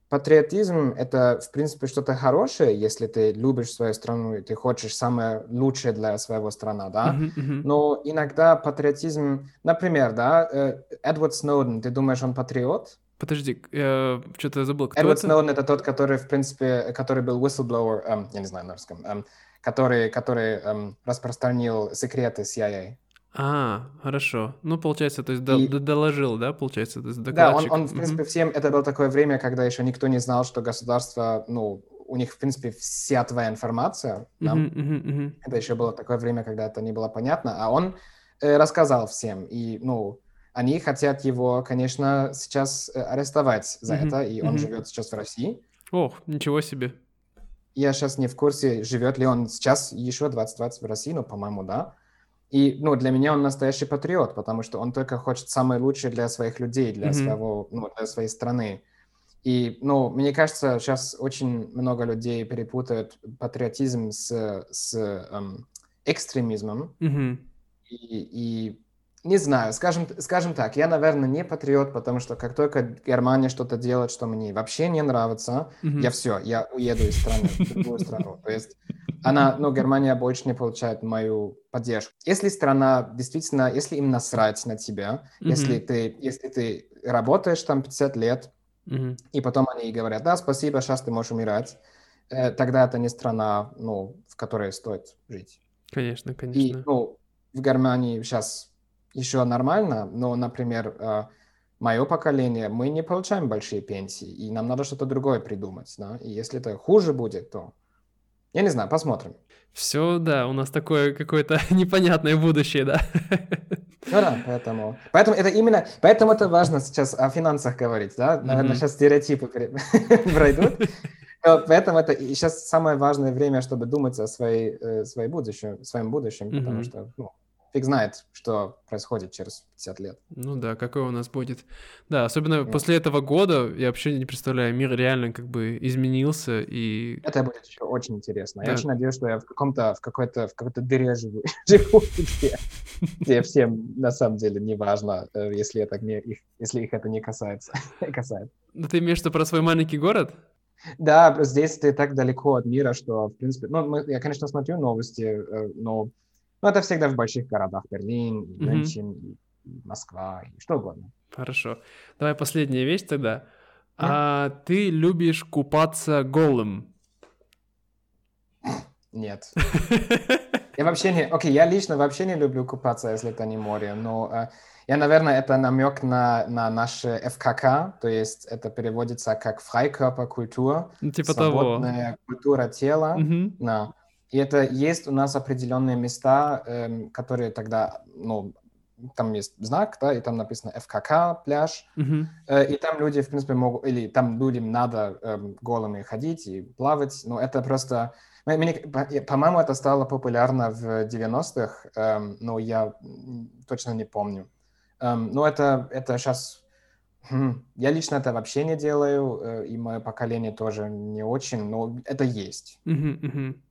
патриотизм — это, в принципе, что-то хорошее, если ты любишь свою страну и ты хочешь самое лучшее для своего страны, да? Но иногда патриотизм... Например, да, э, Эдвард Сноуден, ты думаешь, он патриот? Подожди, я что-то забыл. Кто Эдвард это? Сноуден это тот, который, в принципе, который был whistleblower, эм, я не знаю на русском, эм, который, который эм, распространил секреты CIA. А, хорошо. Ну, получается, то есть и... доложил, да, получается, то есть Да, он, он в принципе, mm-hmm. всем... Это было такое время, когда еще никто не знал, что государство, ну, у них, в принципе, вся твоя информация, да? mm-hmm, mm-hmm. Это еще было такое время, когда это не было понятно, а он э, рассказал всем, и, ну, они хотят его, конечно, сейчас э, арестовать за mm-hmm. это, и он mm-hmm. живет сейчас в России. Ох, ничего себе. Я сейчас не в курсе, живет ли он сейчас еще 2020 в России, но, по-моему, да. И, ну, для меня он настоящий патриот, потому что он только хочет самое лучшее для своих людей, для mm-hmm. своего, ну, для своей страны. И, ну, мне кажется, сейчас очень много людей перепутают патриотизм с, с эм, экстремизмом. Mm-hmm. И, и не знаю, скажем, скажем так, я, наверное, не патриот, потому что как только Германия что-то делает, что мне вообще не нравится, mm-hmm. я все, я уеду из страны в другую страну. То есть она, ну, Германия больше не получает мою поддержку. Если страна действительно, если им насрать на тебя, mm-hmm. если ты, если ты работаешь там 50 лет, Мгм. и потом они говорят, да, спасибо, сейчас ты можешь умирать, э, тогда это не страна, ну, в которой стоит жить. Конечно, И, конечно. ну, в Германии сейчас еще нормально, но, например, э, мое поколение, мы не получаем большие пенсии, и нам надо что-то другое придумать, да, и если это хуже будет, то, я не знаю, посмотрим. Все, да, у нас такое какое-то непонятное будущее, да. Ну да, поэтому, поэтому это именно, поэтому это важно сейчас о финансах говорить, да, наверное, Мгм. сейчас стереотипы пройдут, Но поэтому это сейчас самое важное время, чтобы думать о своей, э, своей будущем, своем будущем, потому Мгм. что, ну, фиг знает, что происходит через 50 лет. Ну да, какой у нас будет. Да, особенно Да. после этого года, я вообще не представляю, мир реально как бы изменился, и Это будет еще очень интересно. Да. Я очень надеюсь, что я в каком-то, в какой-то, в какой-то дыре живу, живу, где, где всем на самом деле не важно, э, если это не их, если их это не касается. касается. Ну, ты имеешь в виду про свой маленький город? Да, здесь ты так далеко от мира, что, в принципе, ну, мы- я, конечно, смотрю новости, э, но ну, это всегда в больших городах. Берлин, и. Мюнхен, и Москва, и что угодно. Хорошо. Давай последняя вещь тогда. А ты любишь купаться голым? Нет. Я вообще не... Окей, я лично вообще не люблю купаться, если это не море, но э, я, наверное, это намек на, на наше ФКК, то есть это переводится как фрайкörperkultur, Ну, типа того. свободная культура тела. Мгм. Да. И это есть у нас определенные места, эм, которые тогда, ну, там есть знак, да, и там написано ФКК, пляж, Мгм. Э, И там люди, в принципе, могут, или там людям надо эм, голыми ходить и плавать, но это просто... мне- По-моему, это стало популярно в 90-х, эм, но я точно не помню. Эм, Но это, это сейчас... Я лично это вообще не делаю, э, и мое поколение тоже не очень, но это есть. Мгм, мгм.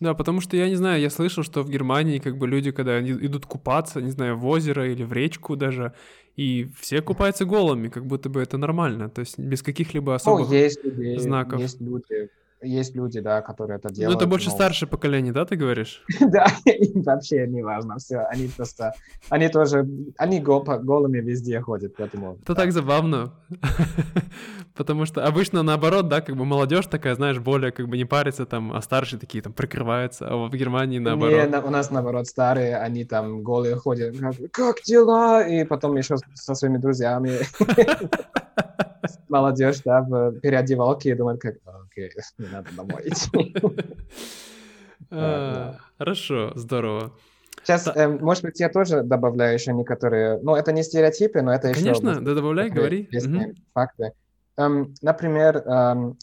Да, потому что я не знаю, я слышал, что в Германии как бы люди, когда идут купаться, не знаю, в озеро или в речку даже, и все купаются голыми, как будто бы это нормально, то есть без каких-либо Ну, особых... есть люди, знаков. есть люди, есть люди, да, которые это Ну, делают. это больше но- старшее поколение, да, ты говоришь? Да, вообще не важно все. Они просто, они тоже, они голыми везде ходят, поэтому... Это так забавно, потому что обычно наоборот, да, как бы молодежь такая, знаешь, более как бы не парится там, а старшие такие там прикрываются, а в Германии Не, наоборот. на- у нас наоборот старые, они там голые ходят, как, дела? И потом еще со своими друзьями. Молодежь, да, в переодевалке и думает, как, окей, не надо домой идти. А, Хорошо, здорово. Сейчас, эм, может быть, я тоже добавляю еще некоторые, ну, это не стереотипы, но это еще... Конечно, да добавляй, говори. факты. Эм, например, эм,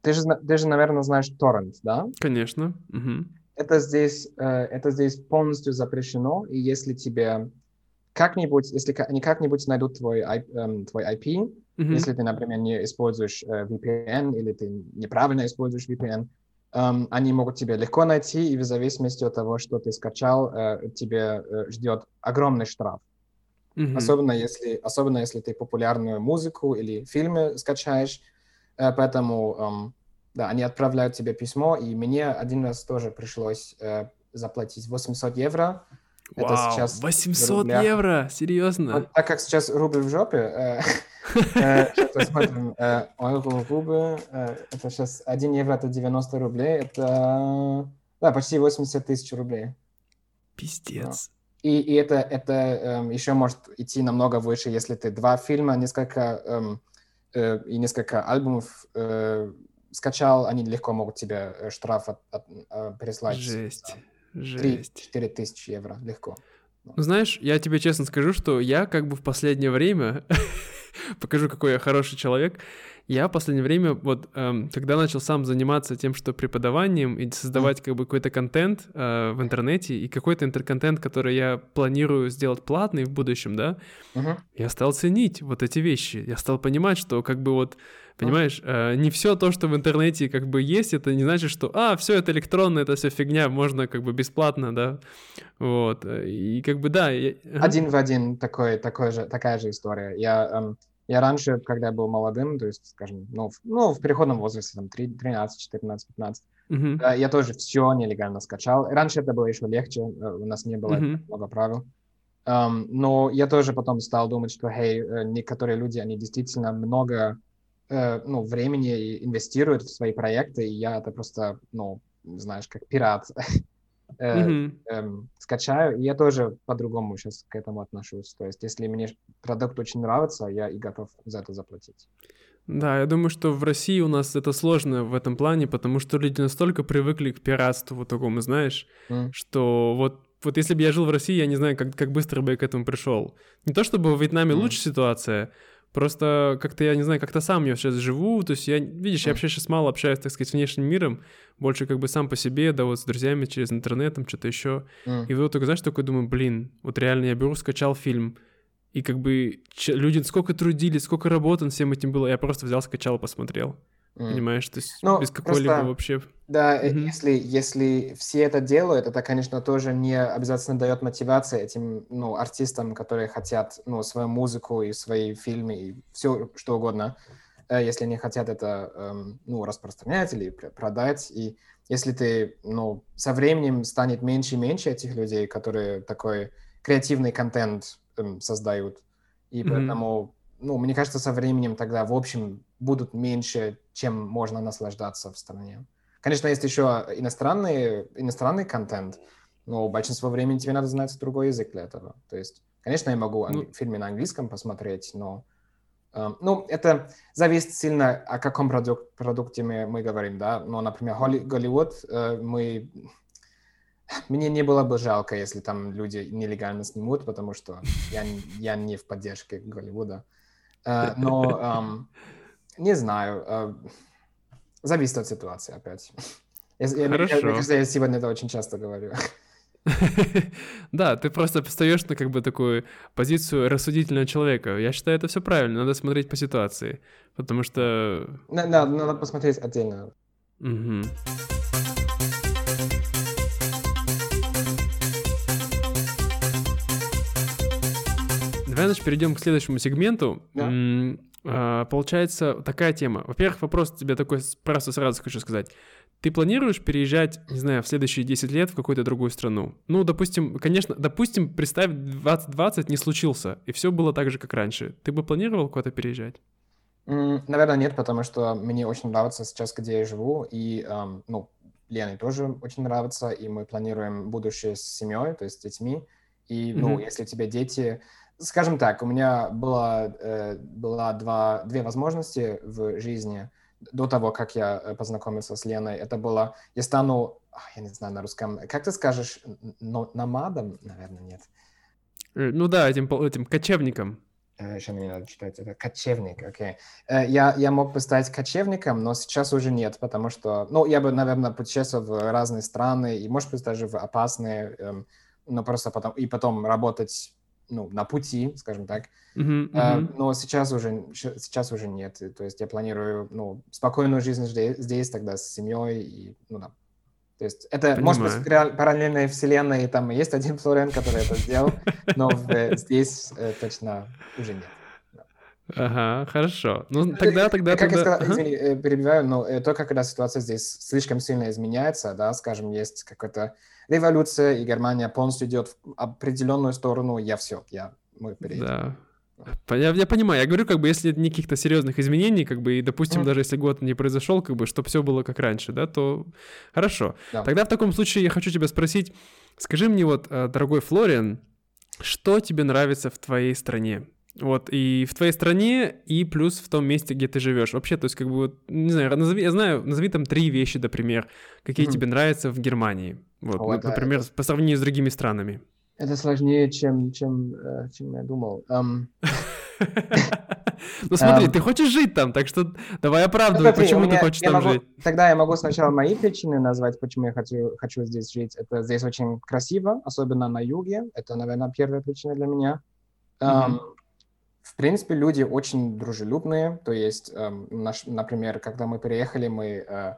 ты же, ты же, наверное, знаешь торрент, да? Конечно. Мгм. Это здесь, э, это здесь полностью запрещено, и если тебе как-нибудь, если они как-нибудь найдут твой, твой IP, Мгм. если ты, например, не используешь э, VPN или ты неправильно используешь VPN, эм, они могут тебя легко найти, и в зависимости от того, что ты скачал, э, тебе э, ждет огромный штраф. Мгм. Особенно если, особенно если ты популярную музыку или фильмы скачаешь. Э, Поэтому, эм, да, они отправляют тебе письмо, и мне один раз тоже пришлось э, заплатить 800 евро. Это Вау, сейчас в 800 рублях. евро, серьезно? Вот так как сейчас рубль в жопе, сейчас э, евро, рубль, это сейчас 1 евро, это 90 рублей, это, да, почти 80 тысяч рублей. Пиздец. И, и это, это эм, еще может идти намного выше, если ты два фильма, несколько эм, э, и несколько альбомов э, скачал, они легко могут тебе э, штраф от, от, э, переслать. Жесть, жесть. 3-4 тысячи евро, легко. Ну, знаешь, я тебе честно скажу, что я как бы в последнее время, покажу, какой я хороший человек, я в последнее время, вот, эм, когда начал сам заниматься тем, что преподаванием, и создавать как бы какой-то контент э, в интернете, и какой-то интерконтент, который я планирую сделать платный в будущем, да, Мгм. я стал ценить вот эти вещи. Я стал понимать, что как бы вот, понимаешь, э, не все то, что в интернете как бы есть, это не значит, что, а, все это электронно, это все фигня, можно как бы бесплатно, да, вот. э, И как бы да. я-. Один в один такой, такой же, такая же история. Я, эм, я раньше, когда я был молодым, то есть, скажем, ну, в, ну, в переходном возрасте, там, три- 13, 14, 15, Мгм. э, я тоже все нелегально скачал. Раньше это было еще легче, э, у нас не было так много правил. Эм, но я тоже потом стал думать, что, хей, э, некоторые люди, они действительно много э, ну, времени инвестируют в свои проекты, и я это просто, ну, знаешь, как пират э, эм, скачаю, и я тоже по-другому сейчас к этому отношусь. То есть, если мне продукт очень нравится, я и готов за это заплатить. Да, я думаю, что в России у нас это сложно в этом плане, потому что люди настолько привыкли к пиратству вот такому, знаешь, М. что вот, вот если бы я жил в России, я не знаю, как, как быстро бы я к этому пришел. Не то чтобы в Вьетнаме Мгм. лучше ситуация, просто как-то, я не знаю, как-то сам я сейчас живу, то есть я, видишь, я вообще сейчас мало общаюсь, так сказать, с внешним миром, больше как бы сам по себе, да, вот с друзьями через интернет, там что-то еще. М. И вот только, знаешь, такой думаю, блин, вот реально я беру, скачал фильм, и как бы люди сколько трудились, сколько работы над всем этим было, я просто взял, скачал, посмотрел. М. Понимаешь, то есть Ну, без какой-либо вообще... Да, Мгм. если, если все это делают, это, конечно, тоже не обязательно дает мотивации этим, ну, артистам, которые хотят, ну, свою музыку и свои фильмы и все что угодно, э, если они хотят это, эм, ну, распространять или пр- продать. И если ты, ну, со временем станет меньше и меньше этих людей, которые такой креативный контент эм, создают, и Мгм. поэтому, ну, мне кажется, со временем тогда, в общем, будут меньше, чем можно наслаждаться в стране. Конечно, есть еще иностранный, иностранный контент, но большинство времени тебе надо знать другой язык для этого. То есть, конечно, я могу англи- Ну- фильмы на английском посмотреть, но эм, ну, это зависит сильно, о каком продук- продукте мы, мы говорим, да. Но, например, Холли- Голливуд, э, мы... Мне не было бы жалко, если там люди нелегально снимут, потому что я, я не в поддержке Голливуда. Э, но эм, не знаю. э, зависит от ситуации опять. Я- я- мне Хорошо. кажется, я сегодня это очень часто говорю. Да, ты просто встаешь на как бы такую позицию рассудительного человека. Я считаю, это все правильно, надо смотреть по ситуации. Потому что... На- на- Надо посмотреть отдельно. Мгм. Давай, значит, перейдем к следующему сегменту. Да. А, Получается такая тема. Во-первых, вопрос тебе такой просто сразу хочу сказать. Ты планируешь переезжать, не знаю, в следующие 10 лет в какую-то другую страну? Ну, допустим, конечно, допустим, представь, 2020 не случился, и все было так же, как раньше. Ты бы планировал куда-то переезжать? Наверное, нет, потому что мне очень нравится сейчас, где я живу, и, эм, ну, Лене тоже очень нравится, и мы планируем будущее с семьей, то есть с детьми. И, ну, Мгм. если у тебя дети... Скажем так, у меня было, э, была два, две возможности в жизни до того, как я э, познакомился с Леной. Это было... Я стану... Я не знаю на русском. Как ты скажешь? Но- Номадом? Наверное, нет. Э, Ну да, этим, этим кочевником. Еще мне надо читать это. Кочевник, окей. Э, Я, я мог бы стать кочевником, но сейчас уже нет, потому что, ну, я бы, наверное, путешествовал в разные страны, и, может быть, даже в опасные, эм, но просто потом, и потом работать, ну, на пути, скажем так. Э, мгм. Но сейчас уже, сейчас уже нет. И, То есть я планирую, ну, спокойную жизнь здесь, тогда с семьей, и, ну, да. То есть это, может быть, в Понимаю. реаль- параллельной вселенной там есть один Флорен, который это сделал, но здесь э, точно уже нет. Ага, хорошо. Ну тогда, тогда, Как я сказал, ага. извини, э, перебиваю, но э, только когда ситуация здесь слишком сильно изменяется, да, скажем, есть какая-то революция, и Германия полностью идет в определенную сторону, я все, я, мы переедем. Да. Я, я понимаю, я говорю, как бы, если нет каких-то серьезных изменений, как бы, и, допустим, Мгм. даже если год не произошел, как бы, чтобы все было как раньше, да, то хорошо. Да. Тогда в таком случае я хочу тебя спросить, скажи мне вот, э, дорогой Флориан, что тебе нравится в твоей стране? Вот, и в твоей стране, и плюс в том месте, где ты живешь. Вообще, то есть, как бы, вот, не знаю, назови, я знаю, назови там три вещи, например, какие Мгм. тебе нравятся в Германии. Вот, О, ну, это- например, по сравнению с другими странами. Это сложнее, чем, чем, э, чем я думал. Эм, Ну смотри, ты хочешь жить там, так что давай ну, оправдывай, смотри, у почему ты хочешь я там могу- жить. Тогда я могу сначала мои причины назвать, почему я хочу, хочу здесь жить. Это здесь очень красиво, особенно на юге. Это, наверное, первая причина для меня. В принципе, люди очень дружелюбные. То есть, наш, например, когда мы приехали, мы э,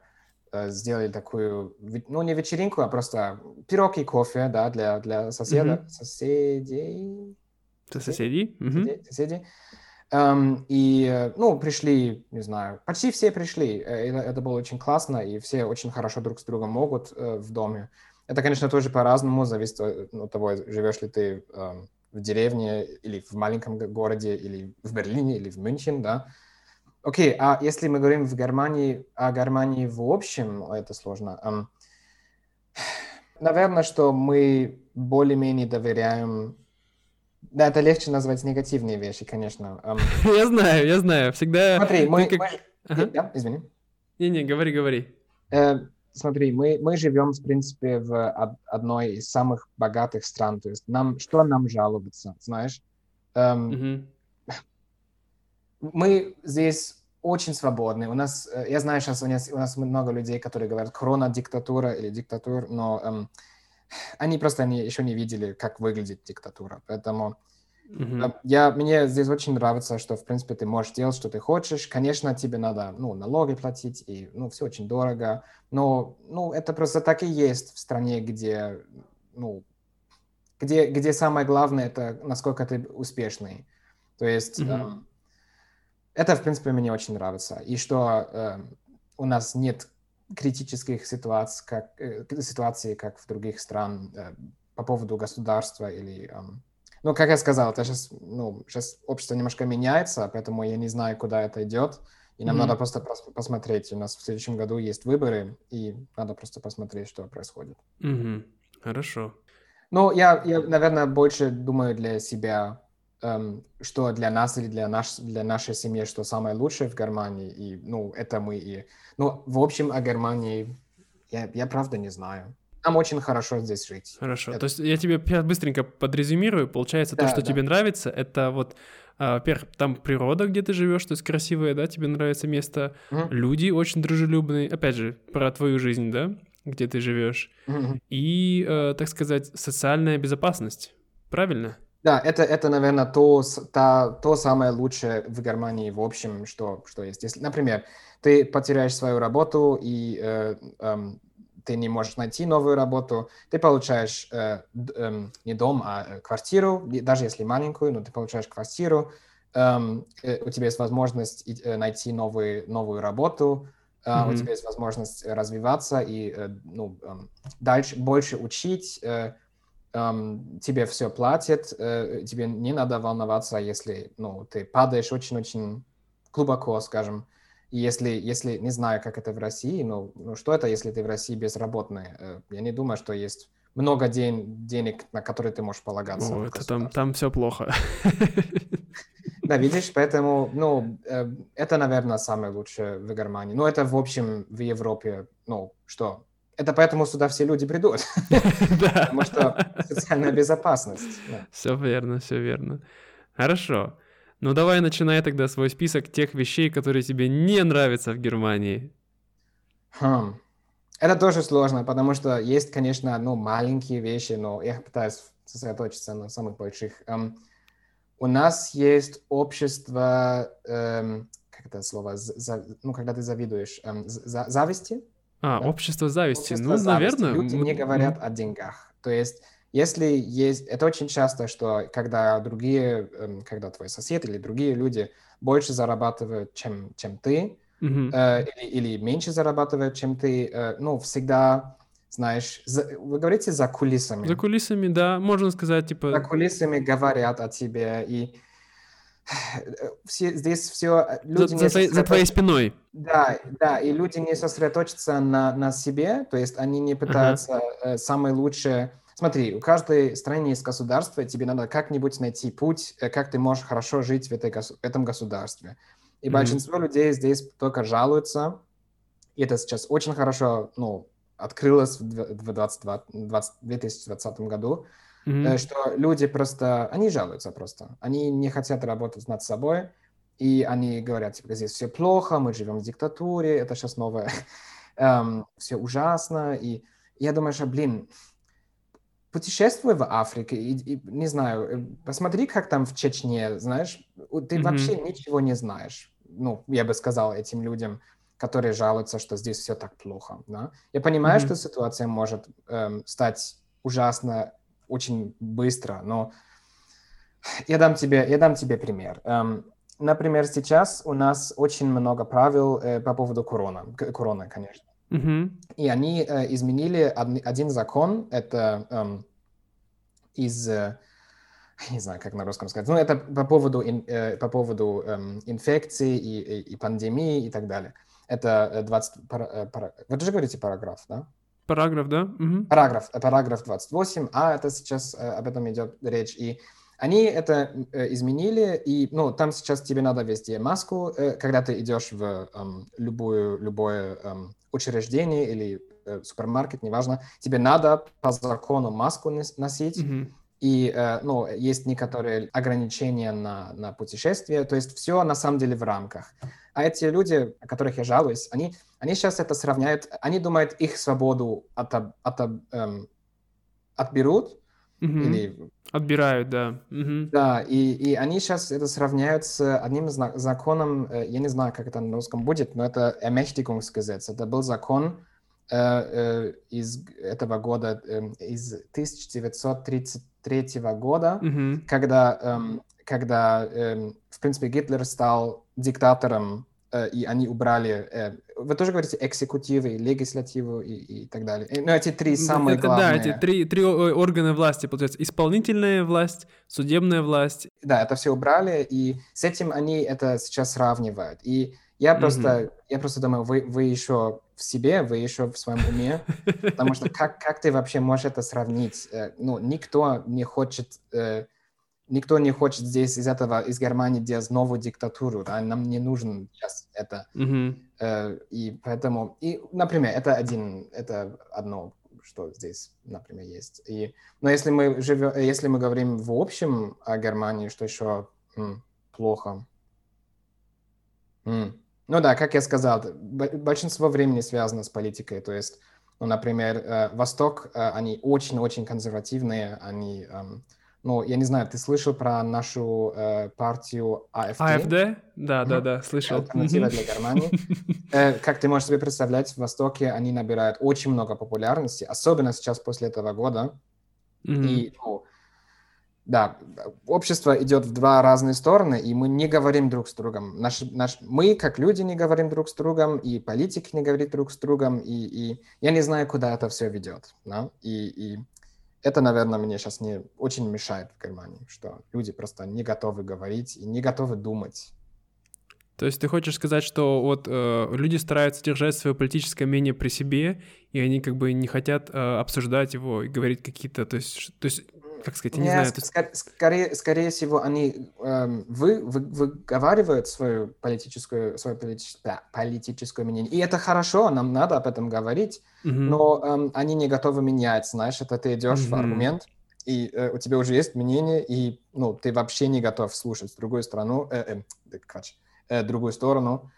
сделали такую, ну, не вечеринку, а просто пирог и кофе, да, для, для соседа, Мгм. соседей. Соседей? Соседей, соседей. Эм, и, э, ну, пришли, не знаю, почти все пришли. Э, Это, это было очень классно, и все очень хорошо друг с другом могут э, в доме. Это, конечно, тоже по-разному, зависит от ну, того, живешь ли ты эм, в деревне или в маленьком городе, или в Берлине, или в Мюнхен, да. Окей, а если мы говорим в Германии, о Германии в общем, это сложно. наверное, что мы более-менее доверяем... Да, это легче назвать негативные вещи, конечно. эм. Я знаю, я знаю. Всегда... Смотри, мы... как- мы- Ага. Да, извини. Не-не, говори, говори. Э, смотри, мы, мы живем, в принципе, в од- одной из самых богатых стран. То есть нам, что нам жаловаться, знаешь? Эм, Мгм. Мы здесь очень свободны. У нас, э, я знаю, сейчас у нас, у нас много людей, которые говорят корона-диктатура или диктатур, но эм, они просто не, еще не видели, как выглядит диктатура. Поэтому э, я, мне здесь очень нравится, что, в принципе, ты можешь делать, что ты хочешь. Конечно, тебе надо, ну, налоги платить, и, ну, все очень дорого. Но, ну, это просто так и есть в стране, где, ну, где, где самое главное, это насколько ты успешный. То есть Мгм. эм, это, в принципе, мне очень нравится. И что эм, у нас нет критических ситуаций, как, э, ситуаций, как в других стран э, по поводу государства или... эм, ну, как я сказал, это сейчас, ну, сейчас общество немножко меняется, поэтому я не знаю, куда это идет. И нам Мгм. надо просто прос- посмотреть. У нас в следующем году есть выборы, и надо просто посмотреть, что происходит. Мгм. Хорошо. Ну, я, я, наверное, больше думаю для себя, что для нас или для, наш, для нашей семьи, что самое лучшее в Германии. И, ну, это мы и... Ну, в общем, о Германии я, я правда не знаю. Нам очень хорошо здесь жить. Хорошо. Это- То есть я тебе сейчас быстренько подрезюмирую. Получается, то, Да, что да. тебе нравится, это вот, а, во-первых, там природа, где ты живешь, то есть красивое, да, тебе нравится место, Мгм. люди очень дружелюбные. Опять же, про твою жизнь, да, где ты живешь. Мгм. И, э, так сказать, социальная безопасность. Правильно? Да, это, это наверное, то, та, то самое лучшее в Германии в общем, что, что есть. Если, например, ты потеряешь свою работу и э, эм, ты не можешь найти новую работу, ты получаешь э, эм, не дом, а э, квартиру, даже если маленькую, но ты получаешь квартиру, эм, э, у тебя есть возможность э, найти новую, новую работу, э, у Мгм. тебя есть возможность э, развиваться и э, ну, дальше больше учить, э, эм, тебе все платят, э, тебе не надо волноваться, если ну, ты падаешь очень-очень глубоко, скажем. И если, если, не знаю, как это в России, но ну, что это, если ты в России безработный? Э, Я не думаю, что есть много ден- денег, на которые ты можешь полагаться. О, это там, там все плохо. Да, видишь, поэтому, ну, э, это, наверное, самое лучшее в Германии. Ну, это, в общем, в Европе, ну, что? Это поэтому сюда все люди придут, потому что социальная безопасность. Все верно, все верно. Хорошо. Ну давай начинай тогда свой список тех вещей, которые тебе не нравятся в Германии. Хм. Это тоже сложно, потому что есть, конечно, ну, маленькие вещи, но я пытаюсь сосредоточиться на самых больших. Эм, у нас есть общество, эм, как это слово, за- ну, когда ты завидуешь, з- за- зависти? А, Да. общество зависти. Общество ну, зависти. наверное. Люди не говорят о деньгах. То есть, если есть... Это очень часто, что когда другие, эм, когда твой сосед или другие люди больше зарабатывают, чем, чем ты, мгм. э, или, или меньше зарабатывают, чем ты, э, ну, всегда, знаешь, за- вы говорите за кулисами. За кулисами, да, можно сказать, За типа, кулисами говорят о тебе, и все, здесь все... за, Люди не за твоей, за твоей спиной. Да, да, и люди не сосредоточатся на, на себе, то есть они не пытаются э, самое лучшее... Смотри, у каждой страны есть государство, тебе надо как-нибудь найти путь, э, как ты можешь хорошо жить в, этой, в этом государстве. И Мгм. большинство людей здесь только жалуются, и это сейчас очень хорошо, ну, открылось в дв- в 22 20 2020 году, Э, что люди просто, они жалуются просто. Они не хотят работать над собой, и они говорят, типа, здесь все плохо, мы живем в диктатуре, это сейчас новое, все ужасно. И я думаю, что, блин, путешествуй в Африке, и, и, не знаю, э, посмотри, как там в Чечне, знаешь, ты Мгм. вообще ничего не знаешь. Ну, я бы сказал этим людям, которые жалуются, что здесь все так плохо. Да? Я понимаю, Мгм. что ситуация может эм, стать ужасно очень быстро, но я дам тебе, я дам тебе пример. Эм, например, сейчас у нас очень много правил э, по поводу корона, к- короны, конечно. Мгм. И они э, изменили один закон, это эм, из, э, не знаю, как на русском сказать. Ну, это по поводу, по поводу эм, инфекции и, и, и пандемии и так далее. Это 20... Пара, пара, вы тоже говорите параграф, да? Параграф, да? Угу. Параграф, параграф 28, а это сейчас об этом идет речь. И они это изменили, и ну, там сейчас тебе надо вести маску, когда ты идешь в эм, любую, любое эм, учреждение или э, супермаркет, неважно, тебе надо по закону маску носить, mm-hmm. и э, ну, есть некоторые ограничения на, на путешествие, то есть все на самом деле в рамках. А эти люди, о которых я жалуюсь, они, они сейчас это сравняют, они думают, их свободу от, от, эм, отберут, Угу. Или... Отбирают, да. Угу. Да, и, и они сейчас это сравняют с одним законом, э, я не знаю, как это на русском будет, но это Ermächtigungsgesetz. Это был закон э, э, из этого года, э, из 1933 года, угу. когда, э, когда э, в принципе, Гитлер стал диктатором Э, и они убрали... Э, вы тоже говорите экзекутивы, легислативу и, и так далее. Э, ну, эти три самые это, главные. Да, эти три, три органа власти, получается. Исполнительная власть, судебная власть. Да, это все убрали, и с этим они это сейчас сравнивают. И я просто, mm-hmm. я просто думаю, вы, вы еще в себе, вы еще в своем уме, потому что как, как ты вообще можешь это сравнить? Ну, никто не хочет никто не хочет здесь из этого, из Германии делать новую диктатуру, да, нам не нужно сейчас это. Mm-hmm. Э, и поэтому, и, например, это один, это одно, что здесь, например, есть. И, но если мы живем, если мы говорим в общем о Германии, что еще м, плохо. М. Ну да, как я сказал, большинство времени связано с политикой, то есть, ну, например, э, Восток, э, они очень-очень консервативные, они эм, ну, я не знаю, ты слышал про нашу э, партию АФД? АФД? Да, да, да, слышал. Альтернатива для Германии. Э, как ты можешь себе представлять, в Востоке они набирают очень много популярности, особенно сейчас после этого года. И, ну, да, общество идет в два разные стороны, и мы не говорим друг с другом. Наш, наш, мы, как люди, не говорим друг с другом, и политик не говорит друг с другом, и, и я не знаю, куда это все ведет. Да? И, и это, наверное, мне сейчас не очень мешает в Германии, что люди просто не готовы говорить и не готовы думать. То есть ты хочешь сказать, что вот э, люди стараются держать свое политическое мнение при себе, и они как бы не хотят э, обсуждать его и говорить какие-то, то есть, то есть как сказать, я не знаю. Ск- скорее, скорее всего, они эм, вы, вы, выговаривают свою политическую, свое политическое, политическое мнение. И это хорошо, нам надо об этом говорить, mm-hmm. но эм, они не готовы менять, знаешь, это ты идешь mm-hmm. в аргумент, и э, у тебя уже есть мнение, и ну, ты вообще не готов слушать другую страну, э, э, э, другую сторону.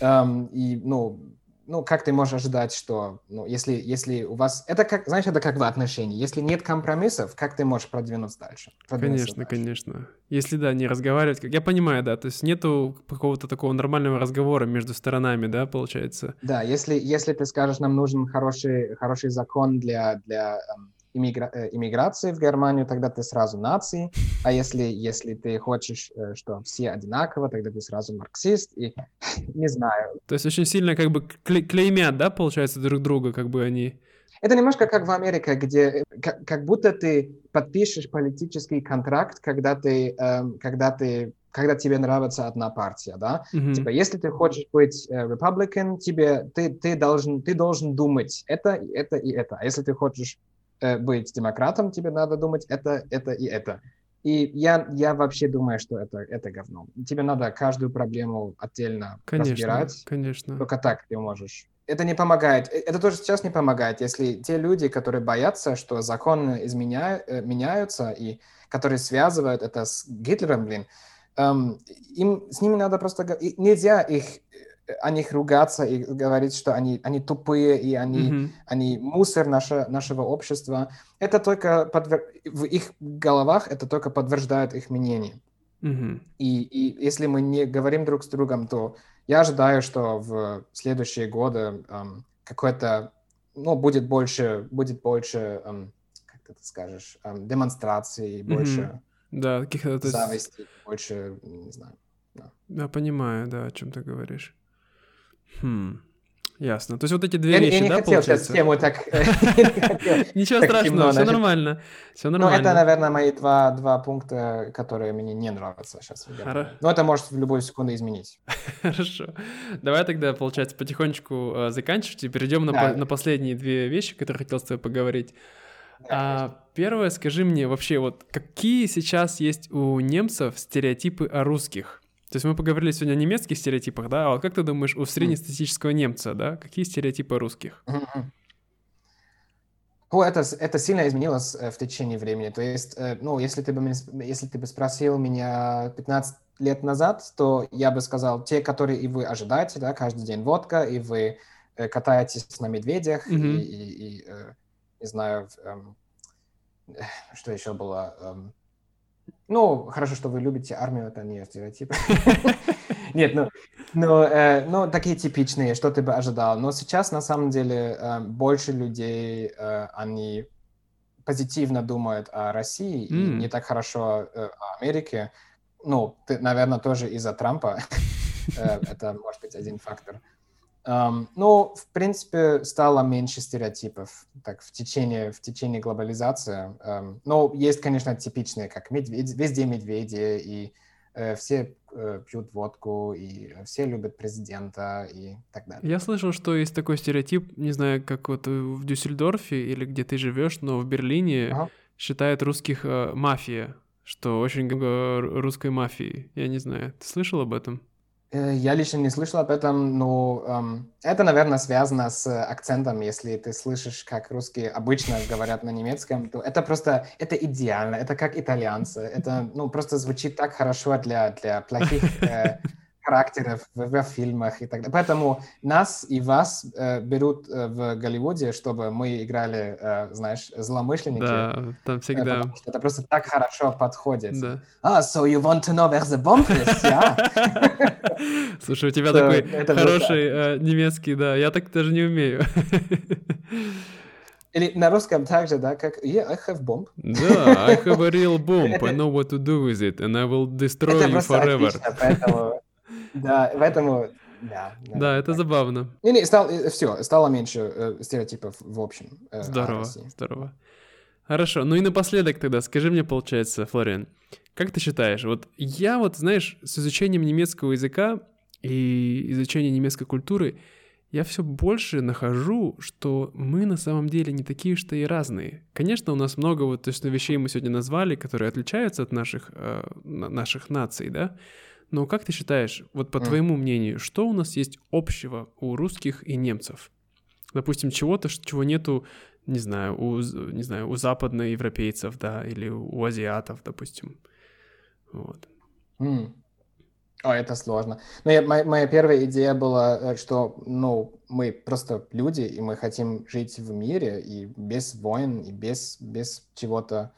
Эм, и, ну, ну, как ты можешь ожидать, что, ну, если, если у вас... Это как, знаешь, это как в отношении. Если нет компромиссов, как ты можешь продвинуться дальше? Продвинуться конечно, дальше? конечно. Если, да, не разговаривать... Я понимаю, да, то есть нету какого-то такого нормального разговора между сторонами, да, получается? Да, если, если ты скажешь, нам нужен хороший, хороший закон для, для эм, иммигра... Э, иммиграции в Германию, тогда ты сразу нации, а если, если ты хочешь, э, что все одинаково, тогда ты сразу марксист, и не знаю. То есть очень сильно как бы клеймят, да, получается, друг друга, как бы они... Это немножко как в Америке, где э, как, как будто ты подпишешь политический контракт, когда ты, эм, когда ты когда тебе нравится одна партия, да? Mm-hmm. Типа, если ты хочешь быть э, Republican, тебе ты ты должен ты должен думать это это и это. А если ты хочешь быть демократом, тебе надо думать это, это и это. И я, я вообще думаю, что это, это говно. Тебе надо каждую проблему отдельно конечно, разбирать. Конечно. Только так ты можешь. Это не помогает. Э, это тоже сейчас не помогает, если те люди, которые боятся, что законы изменя... Э, меняются, и которые связывают это с Гитлером, блин, эм, им, с ними надо просто... Нельзя их о них ругаться и говорить, что они, они тупые и они, mm-hmm. они мусор наше, нашего общества, это только подвер... в их головах это только подтверждает их мнение. Mm-hmm. И, и если мы не говорим друг с другом, то я ожидаю, что в следующие годы эм, какой-то, ну, будет больше, будет больше, эм, как ты это скажешь, эм, демонстраций, mm-hmm. больше да, каких-то зависти, больше, не знаю. Да. Я понимаю, да, о чем ты говоришь. Хм. Ясно. То есть вот эти две Я, вещи, я не да, хотел сейчас получается? тему так... э, Ничего страшного, все нормально. Все Ну, нормально. это, наверное, мои два, пункта, которые мне не нравятся сейчас. Но это может в любую секунду изменить. Хорошо. Давай тогда, получается, потихонечку э, заканчивать и перейдем на последние две вещи, которые хотел с тобой поговорить. А, первое, скажи мне вообще, вот какие сейчас есть у немцев стереотипы о русских? То есть мы поговорили сегодня о немецких стереотипах, да? А вот как ты думаешь, у среднестатистического немца, да, какие стереотипы русских? О, это, это сильно изменилось э, в течение времени. То есть, э, ну, если ты бы, если ты бы спросил меня 15 лет назад, то я бы сказал, те, которые и вы ожидаете, да, каждый день водка, и вы э, катаетесь на медведях, и, Мгм. и- и, э, не знаю, эм, что еще было. Ну, хорошо, что вы любите армию, это не стереотип. Нет, ну, ну, э, ну, такие типичные, что ты бы ожидал. Но сейчас, на самом деле, э, больше людей, э, они позитивно думают о России и М. не так хорошо э, о Америке. Ну, ты, наверное, тоже из-за Трампа. Э, Это может быть один фактор. Эм, Ну, в принципе, стало меньше стереотипов так, в течение, в течение глобализации. Эм, Но есть, конечно, типичные, как медведь, везде медведи, и э, все э, пьют водку, и все любят президента, и так далее. Я слышал, что есть такой стереотип, не знаю, как вот э, в Дюссельдорфе или где ты живешь, но в Берлине Ага. считают русских э, мафия, что очень много р- русской мафии. Я не знаю, ты слышал об этом? Э, Я лично не слышал об этом, но эм, это, наверное, связано с э, акцентом. Если ты слышишь, как русские обычно говорят на немецком, то это просто, это идеально, это как итальянцы. Это, ну, просто звучит так хорошо для, для плохих э, характеров в, в фильмах и так далее. Поэтому нас и вас э, берут э, в Голливуде, чтобы мы играли, э, знаешь, злоумышленники. Да, там э, всегда. потому что это просто так хорошо подходит. Да. А, so you want to know where the bomb is, yeah? Слушай, у тебя такой хороший э, немецкий, да. Я так даже не умею. Или на русском также, да, как yeah, I have bomb. Да, I have a real bomb. I know what to do with it, and I will destroy you forever. отлично, поэтому... Да, поэтому... Да, Да, это забавно. Не, не, стал, все, стало меньше э, стереотипов в общем. э, Здорово, здорово. Хорошо, ну и напоследок тогда скажи мне, получается, Флориан, как ты считаешь, вот я вот, знаешь, с изучением немецкого языка и изучением немецкой культуры, я все больше нахожу, что мы на самом деле не такие что и разные. Конечно, у нас много вот точно вещей мы сегодня назвали, которые отличаются от наших, э, на- наших наций, да? Но как ты считаешь, вот по Мгм. твоему мнению, что у нас есть общего у русских и немцев? Допустим, чего-то, чего нету, не знаю, у, не знаю, у западноевропейцев, да, или у азиатов, допустим. Вот. М. О, это сложно. Но я- моя, моя первая идея была, э, что, ну, мы просто люди, и мы хотим жить в мире, и без войн, и без, без чего-то,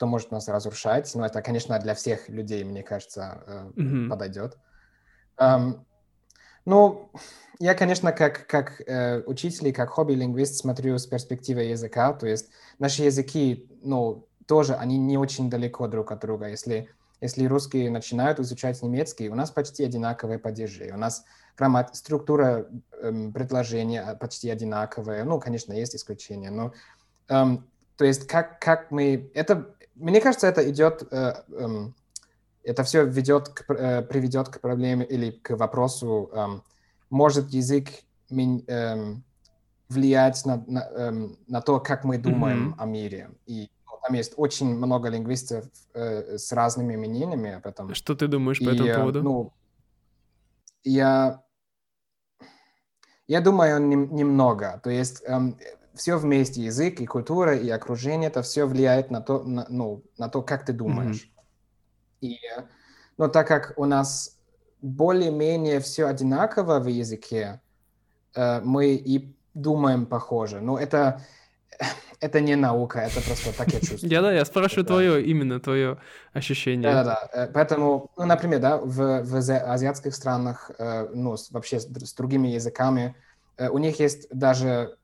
что может нас разрушать. Но это, конечно, для всех людей, мне кажется, э, Мгм. подойдет. Ам, ну, я, конечно, как, как э, учитель и как хобби-лингвист смотрю с перспективы языка, то есть наши языки, ну, тоже, они не очень далеко друг от друга. Если, если русские начинают изучать немецкий, у нас почти одинаковые падежи, у нас граммат, структура эм, предложения почти одинаковая. Ну, конечно, есть исключения, но эм, то есть как, как мы... Это, мне кажется, это идет... э, эм, это все ведет к, э, приведет к проблеме или к вопросу, эм, может язык эм, влиять на, на, на то, как мы думаем Мгм. о мире. И ну, там есть очень много лингвистов э, с разными мнениями об этом. Что ты думаешь по И, этому э, поводу? Ну, я, я думаю нем- немного. То есть все вместе, язык и культура и окружение, это все влияет на то, на, ну, на то, как ты думаешь. И, э, но так как у нас более-менее все одинаково в языке, э, мы и думаем похоже. Но это, это не наука, это просто так я чувствую. Я, да, я спрашиваю Да. твое, именно твое ощущение. Да-да-да. Э, Поэтому, ну, например, да, в, в ази- азиатских странах, э, ну, вообще с, др- с другими языками, у них есть даже...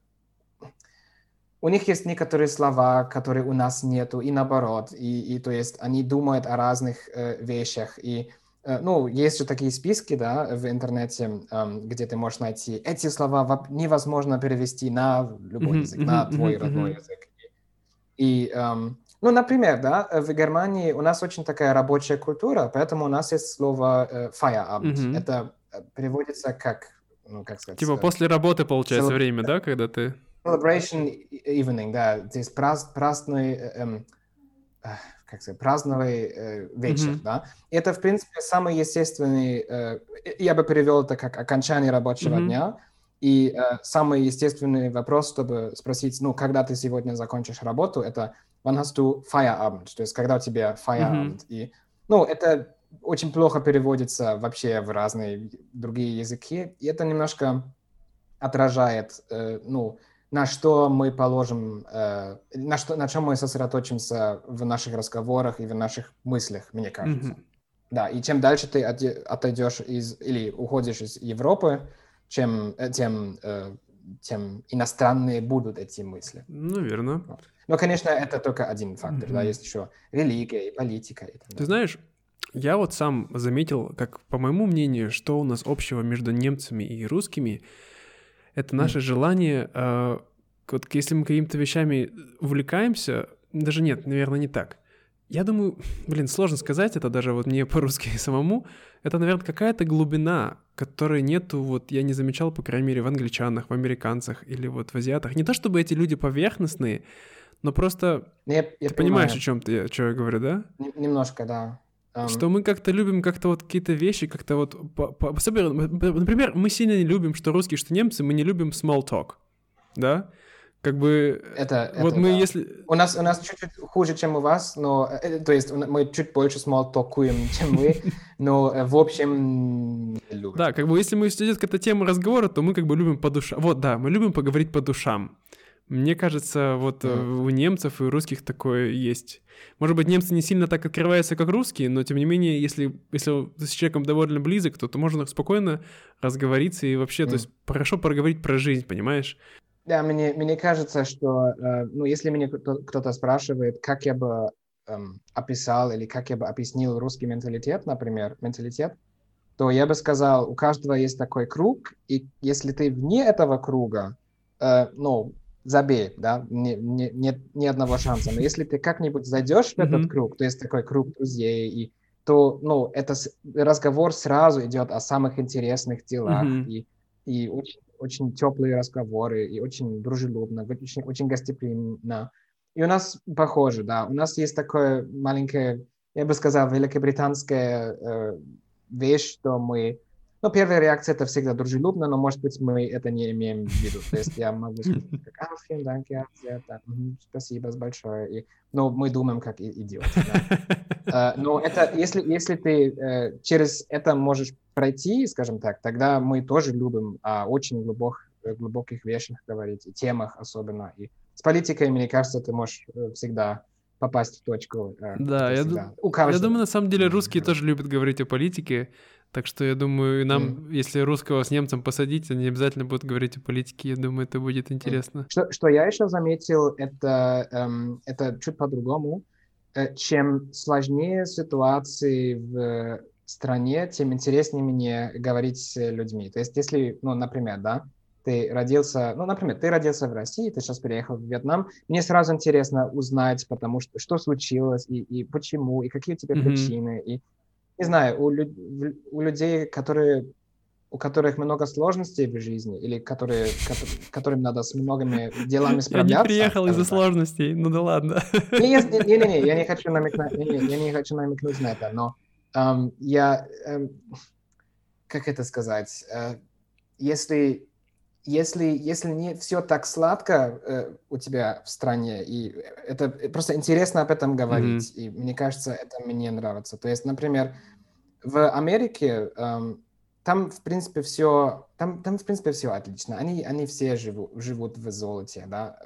У них есть некоторые слова, которые у нас нету, и наоборот. И, и то есть они думают о разных э, вещах. И Э, ну, есть же такие списки, да, в интернете, эм, где ты можешь найти эти слова невозможно перевести на любой язык, на твой родной язык. И, эм, ну, например, да, в Германии у нас очень такая рабочая культура, поэтому у нас есть слово э, Feierabend. Это э, переводится как, ну, как сказать... Типа после работы, получается, время, да, когда ты... Celebration evening, да, то есть праз, праздный... Эм, как сказать, праздновый э, вечер, mm-hmm. да. Это, в принципе, самый естественный, э, я бы перевел это как окончание рабочего mm-hmm. дня, и э, самый естественный вопрос, чтобы спросить, ну, когда ты сегодня закончишь работу, это wann hast du Feierabend, то есть когда у тебя Feierabend. Mm-hmm. И, ну, это очень плохо переводится вообще в разные другие языки, и это немножко отражает, э, ну, на что мы положим, э, на, что, на чем мы сосредоточимся в наших разговорах и в наших мыслях, мне кажется. Mm-hmm. Да, и чем дальше ты отойдешь из или уходишь из Европы, чем, э, тем, э, тем иностранные будут эти мысли. Ну, верно. Но, конечно, это только один фактор, mm-hmm. да, есть еще религия и политика. И Ты знаешь, я вот сам заметил, как, по моему мнению, что у нас общего между немцами и русскими — это наше mm. желание, э, вот если мы какими-то вещами увлекаемся, даже нет, наверное, не так. Я думаю, блин, сложно сказать это даже вот мне по-русски самому. Это, наверное, какая-то глубина, которой нету, вот я не замечал, по крайней мере, в англичанах, в американцах или вот в азиатах. Не то чтобы эти люди поверхностные, но просто я, я ты понимаю. понимаешь, о чем ты, что я говорю, да? Немножко, да. Um... Что мы как-то любим как-то вот какие-то вещи, как-то вот... По, по, например, мы сильно не любим, что русские, что немцы, мы не любим small talk, да? Как бы... Это, вот это, мы да. если... У нас, у нас чуть-чуть хуже, чем у вас, но... Э, то есть мы чуть больше small talkуем, чем вы, но э, в общем любим. Да, как бы если мы идет какая-то тема разговора, то мы как бы любим по душам. Вот, да, мы любим поговорить по душам. Мне кажется, вот mm-hmm. у немцев и у русских такое есть. Может быть, немцы не сильно так открываются, как русские, но тем не менее, если, если ты с человеком довольно близок, то, то можно спокойно разговориться и вообще, mm. то есть хорошо проговорить про жизнь, понимаешь? Да, мне, мне кажется, что, э, ну, если меня кто-то спрашивает, как я бы эм, описал или как я бы объяснил русский менталитет, например, менталитет, то я бы сказал, у каждого есть такой круг, и если ты вне этого круга, э, ну, забей, да, не, не, нет ни одного шанса. Но если ты как-нибудь зайдешь в этот круг, то есть такой круг друзей, и, то, ну, это разговор сразу идет о самых интересных делах, и, и очень, очень теплые разговоры, и очень дружелюбно, очень, очень гостеприимно. И у нас похоже, да, у нас есть такое маленькое, я бы сказал, великобританская э, вещь, что мы ну, первая реакция это всегда дружелюбно, но, может быть, мы это не имеем в виду. То есть я могу сказать, как, а, всем danke, sehr, да, спасибо большое. И, но мы думаем, как идиоты. Да. Uh, но это, если, если ты uh, через это можешь пройти, скажем так, тогда мы тоже любим о очень глубок, глубоких вещах говорить, и темах особенно. И с политикой, мне кажется, ты можешь э, всегда попасть в точку. Да, я, ду- я думаю, на самом деле русские тоже любят говорить о политике. Так что я думаю, нам, mm. если русского с немцем посадить, они обязательно будут говорить о политике. Я думаю, это будет интересно. Что, что я еще заметил, это, эм, это чуть по-другому. Э, чем сложнее ситуации в стране, тем интереснее мне говорить с людьми. То есть, если, ну, например, да, ты родился, ну, например, ты родился в России, ты сейчас переехал в Вьетнам, мне сразу интересно узнать, потому что что случилось и, и почему, и какие у тебя mm-hmm. причины, и не знаю, у, люд, у людей, которые у которых много сложностей в жизни, или которые, которым надо с многими делами справляться. Я не приехал из-за сложностей, ну да ладно. Не-не-не, я не хочу намекнуть, я не хочу намекнуть на это, но um, я, um, как это сказать, uh, если если, если не все так сладко э, у тебя в стране, и это просто интересно об этом говорить, mm-hmm. и мне кажется, это мне нравится. То есть, например, в Америке эм, там, в принципе, все, там, там, в принципе, все отлично. Они, они все живут, живут в золоте, да,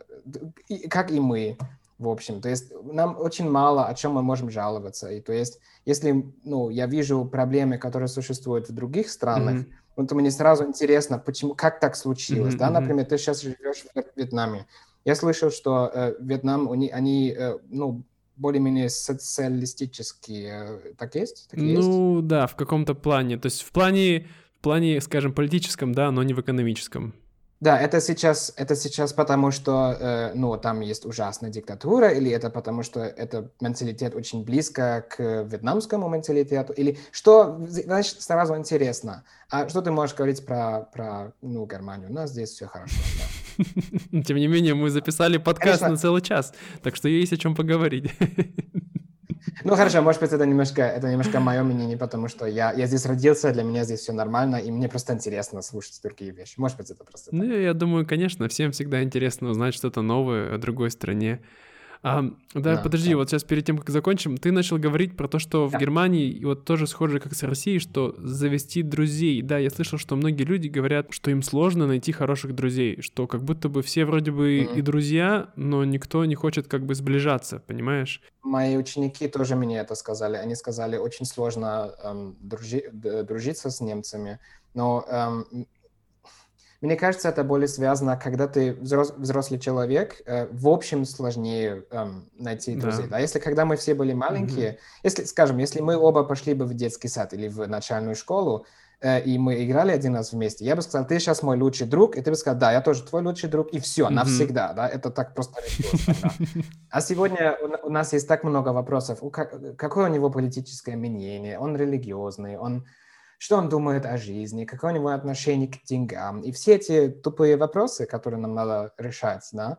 и, как и мы, в общем. То есть нам очень мало о чем мы можем жаловаться. И то есть, если, ну, я вижу проблемы, которые существуют в других странах, mm-hmm вот мне сразу интересно, почему, как так случилось, mm-hmm. да, например, ты сейчас живешь в Вьетнаме. Я слышал, что э, Вьетнам, они, они э, ну, более-менее социалистические. Так есть? Так ну есть? да, в каком-то плане. То есть в плане, в плане, скажем, политическом, да, но не в экономическом. Да, это сейчас, это сейчас потому, что, э, ну, там есть ужасная диктатура, или это потому, что это менталитет очень близко к вьетнамскому менталитету, или что, значит, сразу интересно. А что ты можешь говорить про, про ну, Германию? У нас здесь все хорошо, да. Тем не менее, мы записали подкаст на целый час, так что есть о чем поговорить. Ну хорошо, может быть, это немножко, это немножко мое мнение, потому что я, я здесь родился, для меня здесь все нормально, и мне просто интересно слушать другие вещи. Может быть, это просто... Ну, я думаю, конечно, всем всегда интересно узнать что-то новое о другой стране. А, да, да, подожди, да. вот сейчас перед тем, как закончим, ты начал говорить про то, что да. в Германии вот тоже схоже, как с Россией, что завести друзей. Да, я слышал, что многие люди говорят, что им сложно найти хороших друзей, что как будто бы все вроде бы mm-hmm. и друзья, но никто не хочет как бы сближаться, понимаешь? Мои ученики тоже мне это сказали. Они сказали, очень сложно эм, дружи, дружиться с немцами, но эм, мне кажется, это более связано, когда ты взрос, взрослый человек, э, в общем сложнее э, найти друзей. Да. Да? Если когда мы все были маленькие, mm-hmm. если, скажем, если мы оба пошли бы в детский сад или в начальную школу, э, и мы играли один раз вместе, я бы сказал, ты сейчас мой лучший друг, и ты бы сказал, да, я тоже твой лучший друг, и все, mm-hmm. навсегда, да, это так просто. А сегодня у нас есть так много вопросов, какое у него политическое мнение, он религиозный, он что он думает о жизни, какое у него отношение к деньгам. И все эти тупые вопросы, которые нам надо решать, да.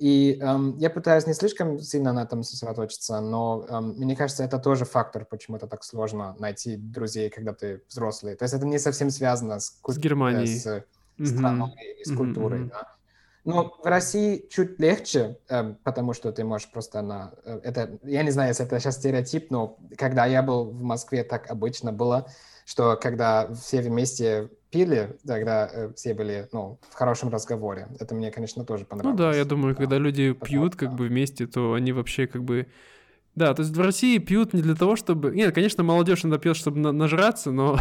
И эм, я пытаюсь не слишком сильно на этом сосредоточиться, но эм, мне кажется, это тоже фактор, почему это так сложно найти друзей, когда ты взрослый. То есть это не совсем связано с, с Германией, с страной mm-hmm. и с культурой, mm-hmm. да. Но в России чуть легче, э, потому что ты можешь просто на... Э, это, я не знаю, если это сейчас стереотип, но когда я был в Москве, так обычно было что когда все вместе пили, тогда э, все были, ну, в хорошем разговоре. Это мне, конечно, тоже понравилось. Ну да, я думаю, да. когда люди Потому, пьют как да. бы вместе, то они вообще как бы... Да, то есть в России пьют не для того, чтобы... Нет, конечно, молодежь иногда пьет, чтобы на- нажраться, но...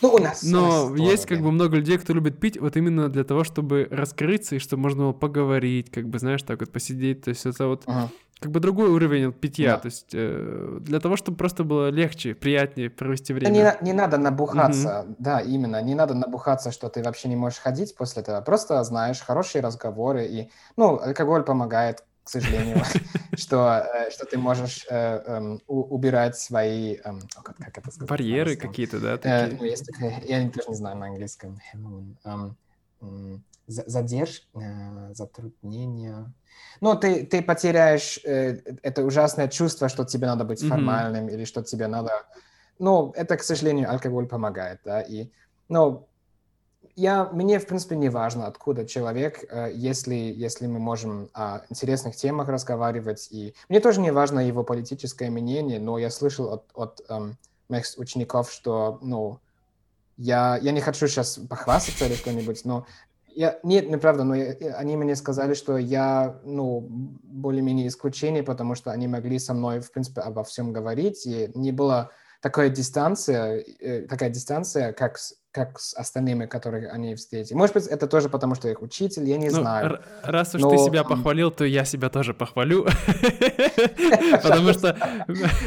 Ну, у нас. Но у нас есть тоже, как да. бы много людей, кто любит пить вот именно для того, чтобы раскрыться и чтобы можно было поговорить, как бы, знаешь, так вот посидеть. То есть это вот... Ага как бы другой уровень питья, да. то есть э, для того, чтобы просто было легче, приятнее провести время. Не, не надо набухаться, угу. да, именно, не надо набухаться, что ты вообще не можешь ходить после этого, просто знаешь хорошие разговоры, и, ну, алкоголь помогает, к сожалению, что, э, что ты можешь э, эм, убирать свои, эм, как это сказать? Барьеры какие-то, да? Ну, есть такая, я тоже не знаю на английском, эм, задержки, затруднения, ну, ты, ты потеряешь э, это ужасное чувство, что тебе надо быть формальным mm-hmm. или что тебе надо... Ну, это, к сожалению, алкоголь помогает, да, и... Ну, я, мне, в принципе, не важно, откуда человек, э, если, если мы можем о интересных темах разговаривать. И мне тоже не важно его политическое мнение, но я слышал от, от эм, моих учеников, что, ну, я, я не хочу сейчас похвастаться или что-нибудь, но я, нет, неправда, но я, они мне сказали, что я, ну, более-менее исключение, потому что они могли со мной, в принципе, обо всем говорить, и не было такая дистанция, э, такая дистанция, как как с остальными, которые они встретили. Может быть, это тоже потому, что я их учитель, я не ну, знаю. Раз уж но... ты себя похвалил, то я себя тоже похвалю. Потому что...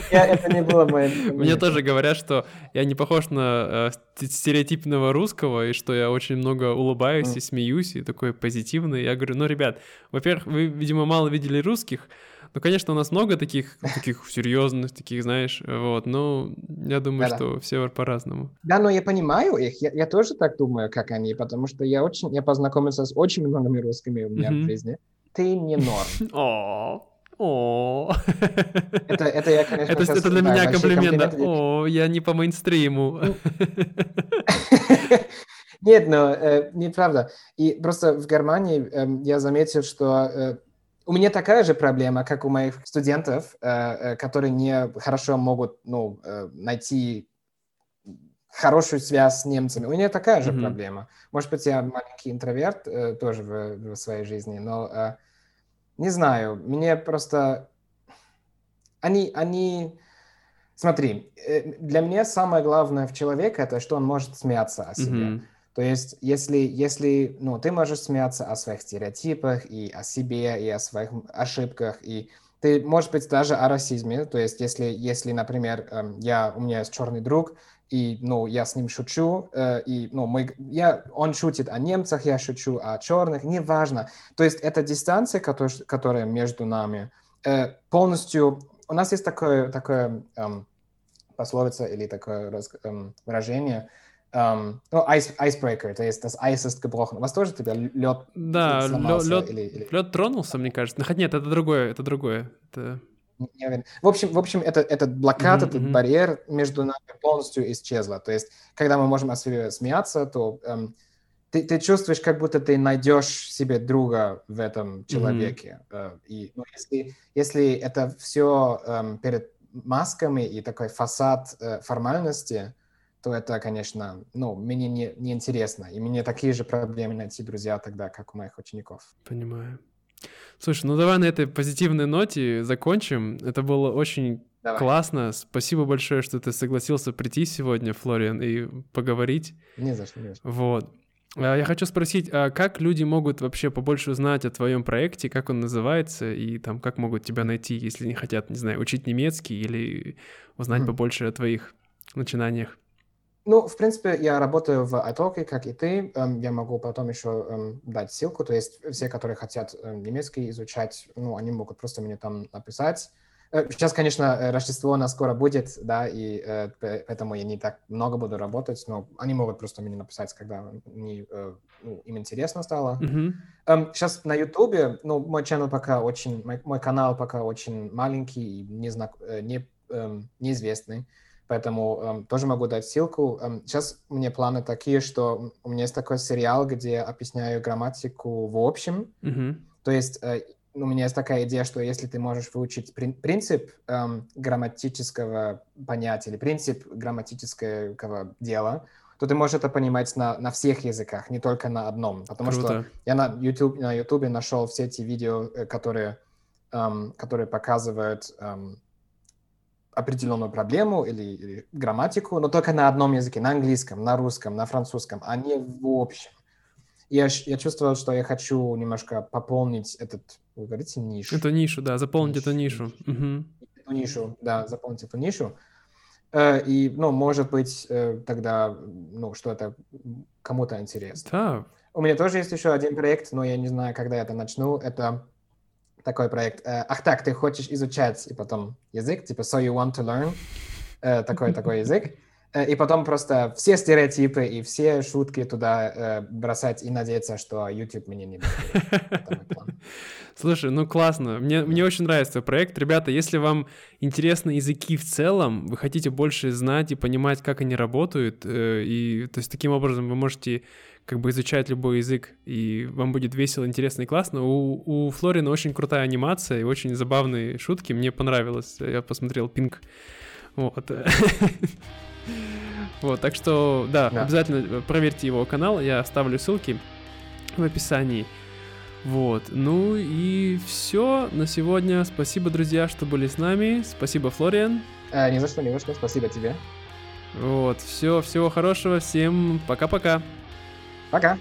Это не было моим... Мне тоже говорят, что я не похож на э, стереотипного русского, и что я очень много улыбаюсь и смеюсь, и такой позитивный. Я говорю, ну, ребят, во-первых, вы, видимо, мало видели русских, ну, конечно, у нас много таких, таких серьезных, таких, знаешь, вот, но я думаю, что все по-разному. Да, но я понимаю их, я, я тоже так думаю, как они, потому что я очень, я познакомился с очень многими русскими у меня mm-hmm. в жизни. Ты не норм. О, о. Это, это я, конечно, это, это для меня комплимент, да. О, я не по мейнстриму. Ну. Нет, но э, неправда. И просто в Германии э, я заметил, что э, у меня такая же проблема, как у моих студентов, э, э, которые не хорошо могут ну, э, найти хорошую связь с немцами. У меня такая же mm-hmm. проблема. Может быть, я маленький интроверт тоже в, в своей жизни, но не знаю. Мне просто они они Смотри, для меня самое главное в человеке это что он может смеяться о себе. Mm-hmm. То есть, если, если ну, ты можешь смеяться о своих стереотипах и о себе, и о своих ошибках, и ты, может быть, даже о расизме. То есть, если, если например, эм, я, у меня есть черный друг, и, ну, я с ним шучу, э, и, ну, мы, я, он шутит о немцах, я шучу о черных, неважно. То есть, эта дистанция, которая, которая между нами, э, полностью... У нас есть такое, такое эм, пословица или такое эм, выражение – Um, ну, ice, icebreaker, то есть das Eis ist gebrochen. У вас тоже тебя лед Да, лед, или, или... лед тронулся, мне кажется. Хотя нет, это другое, это другое. Это... Не уверен. В общем, в общем, это, этот блокад, mm-hmm, этот барьер между нами полностью исчезла. То есть, когда мы можем о себе смеяться, то эм, ты, ты чувствуешь, как будто ты найдешь себе друга в этом человеке. Mm-hmm. И ну, если, если это все эм, перед масками и такой фасад э, формальности, то это, конечно, ну, мне не, не интересно. И мне такие же проблемы найти друзья тогда, как у моих учеников. Понимаю. Слушай, ну давай на этой позитивной ноте закончим. Это было очень давай. классно. Спасибо большое, что ты согласился прийти сегодня, Флориан, и поговорить. Не за что, не за что. Вот. А я хочу спросить, а как люди могут вообще побольше узнать о твоем проекте, как он называется, и там как могут тебя найти, если не хотят, не знаю, учить немецкий или узнать mm. побольше о твоих начинаниях? Ну, в принципе, я работаю в iTalk, как и ты. Эм, я могу потом еще эм, дать ссылку. То есть все, которые хотят эм, немецкий изучать, ну, они могут просто мне там написать. Э, сейчас, конечно, э, Рождество у нас скоро будет, да, и э, поэтому я не так много буду работать, но они могут просто мне написать, когда они, ну, им интересно стало. Mm-hmm. Сейчас на Ютубе, ну, мой канал пока очень, мой, мой канал пока очень маленький и не знак, не, неизвестный. Поэтому эм, тоже могу дать ссылку. Эм, сейчас у меня планы такие, что у меня есть такой сериал, где объясняю грамматику в общем. Mm-hmm. То есть э, у меня есть такая идея, что если ты можешь выучить при- принцип эм, грамматического понятия или принцип грамматического дела, то ты можешь это понимать на, на всех языках, не только на одном. Потому Круто. что я на YouTube, на YouTube нашел все эти видео, э, которые, эм, которые показывают... Эм, определенную проблему или, или грамматику, но только на одном языке, на английском, на русском, на французском, а не в общем. Я, я чувствовал, что я хочу немножко пополнить этот, вы говорите, нишу. Эту нишу, да, заполнить нишу, эту нишу. Угу. Эту нишу, да, заполнить эту нишу. Э, и, ну, может быть, э, тогда, ну, что это кому-то интересно. Да. У меня тоже есть еще один проект, но я не знаю, когда я это начну. Это такой проект. Э, ах так, ты хочешь изучать и потом язык, типа so you want to learn, э, такой такой язык, э, и потом просто все стереотипы и все шутки туда бросать и надеяться, что YouTube меня не будет. Слушай, ну классно. Мне, мне очень нравится твой проект. Ребята, если вам интересны языки в целом, вы хотите больше знать и понимать, как они работают, и то есть таким образом вы можете как бы изучать любой язык, и вам будет весело, интересно и классно. У, у Флорина очень крутая анимация и очень забавные шутки. Мне понравилось. Я посмотрел Пинк. Вот. Вот, так что, да, да, обязательно проверьте его канал, я оставлю ссылки в описании. Вот, ну и все на сегодня. Спасибо, друзья, что были с нами. Спасибо, Флориан. А, ни за что, ни за что. Спасибо тебе. Вот, все, всего хорошего, всем пока-пока. Пока.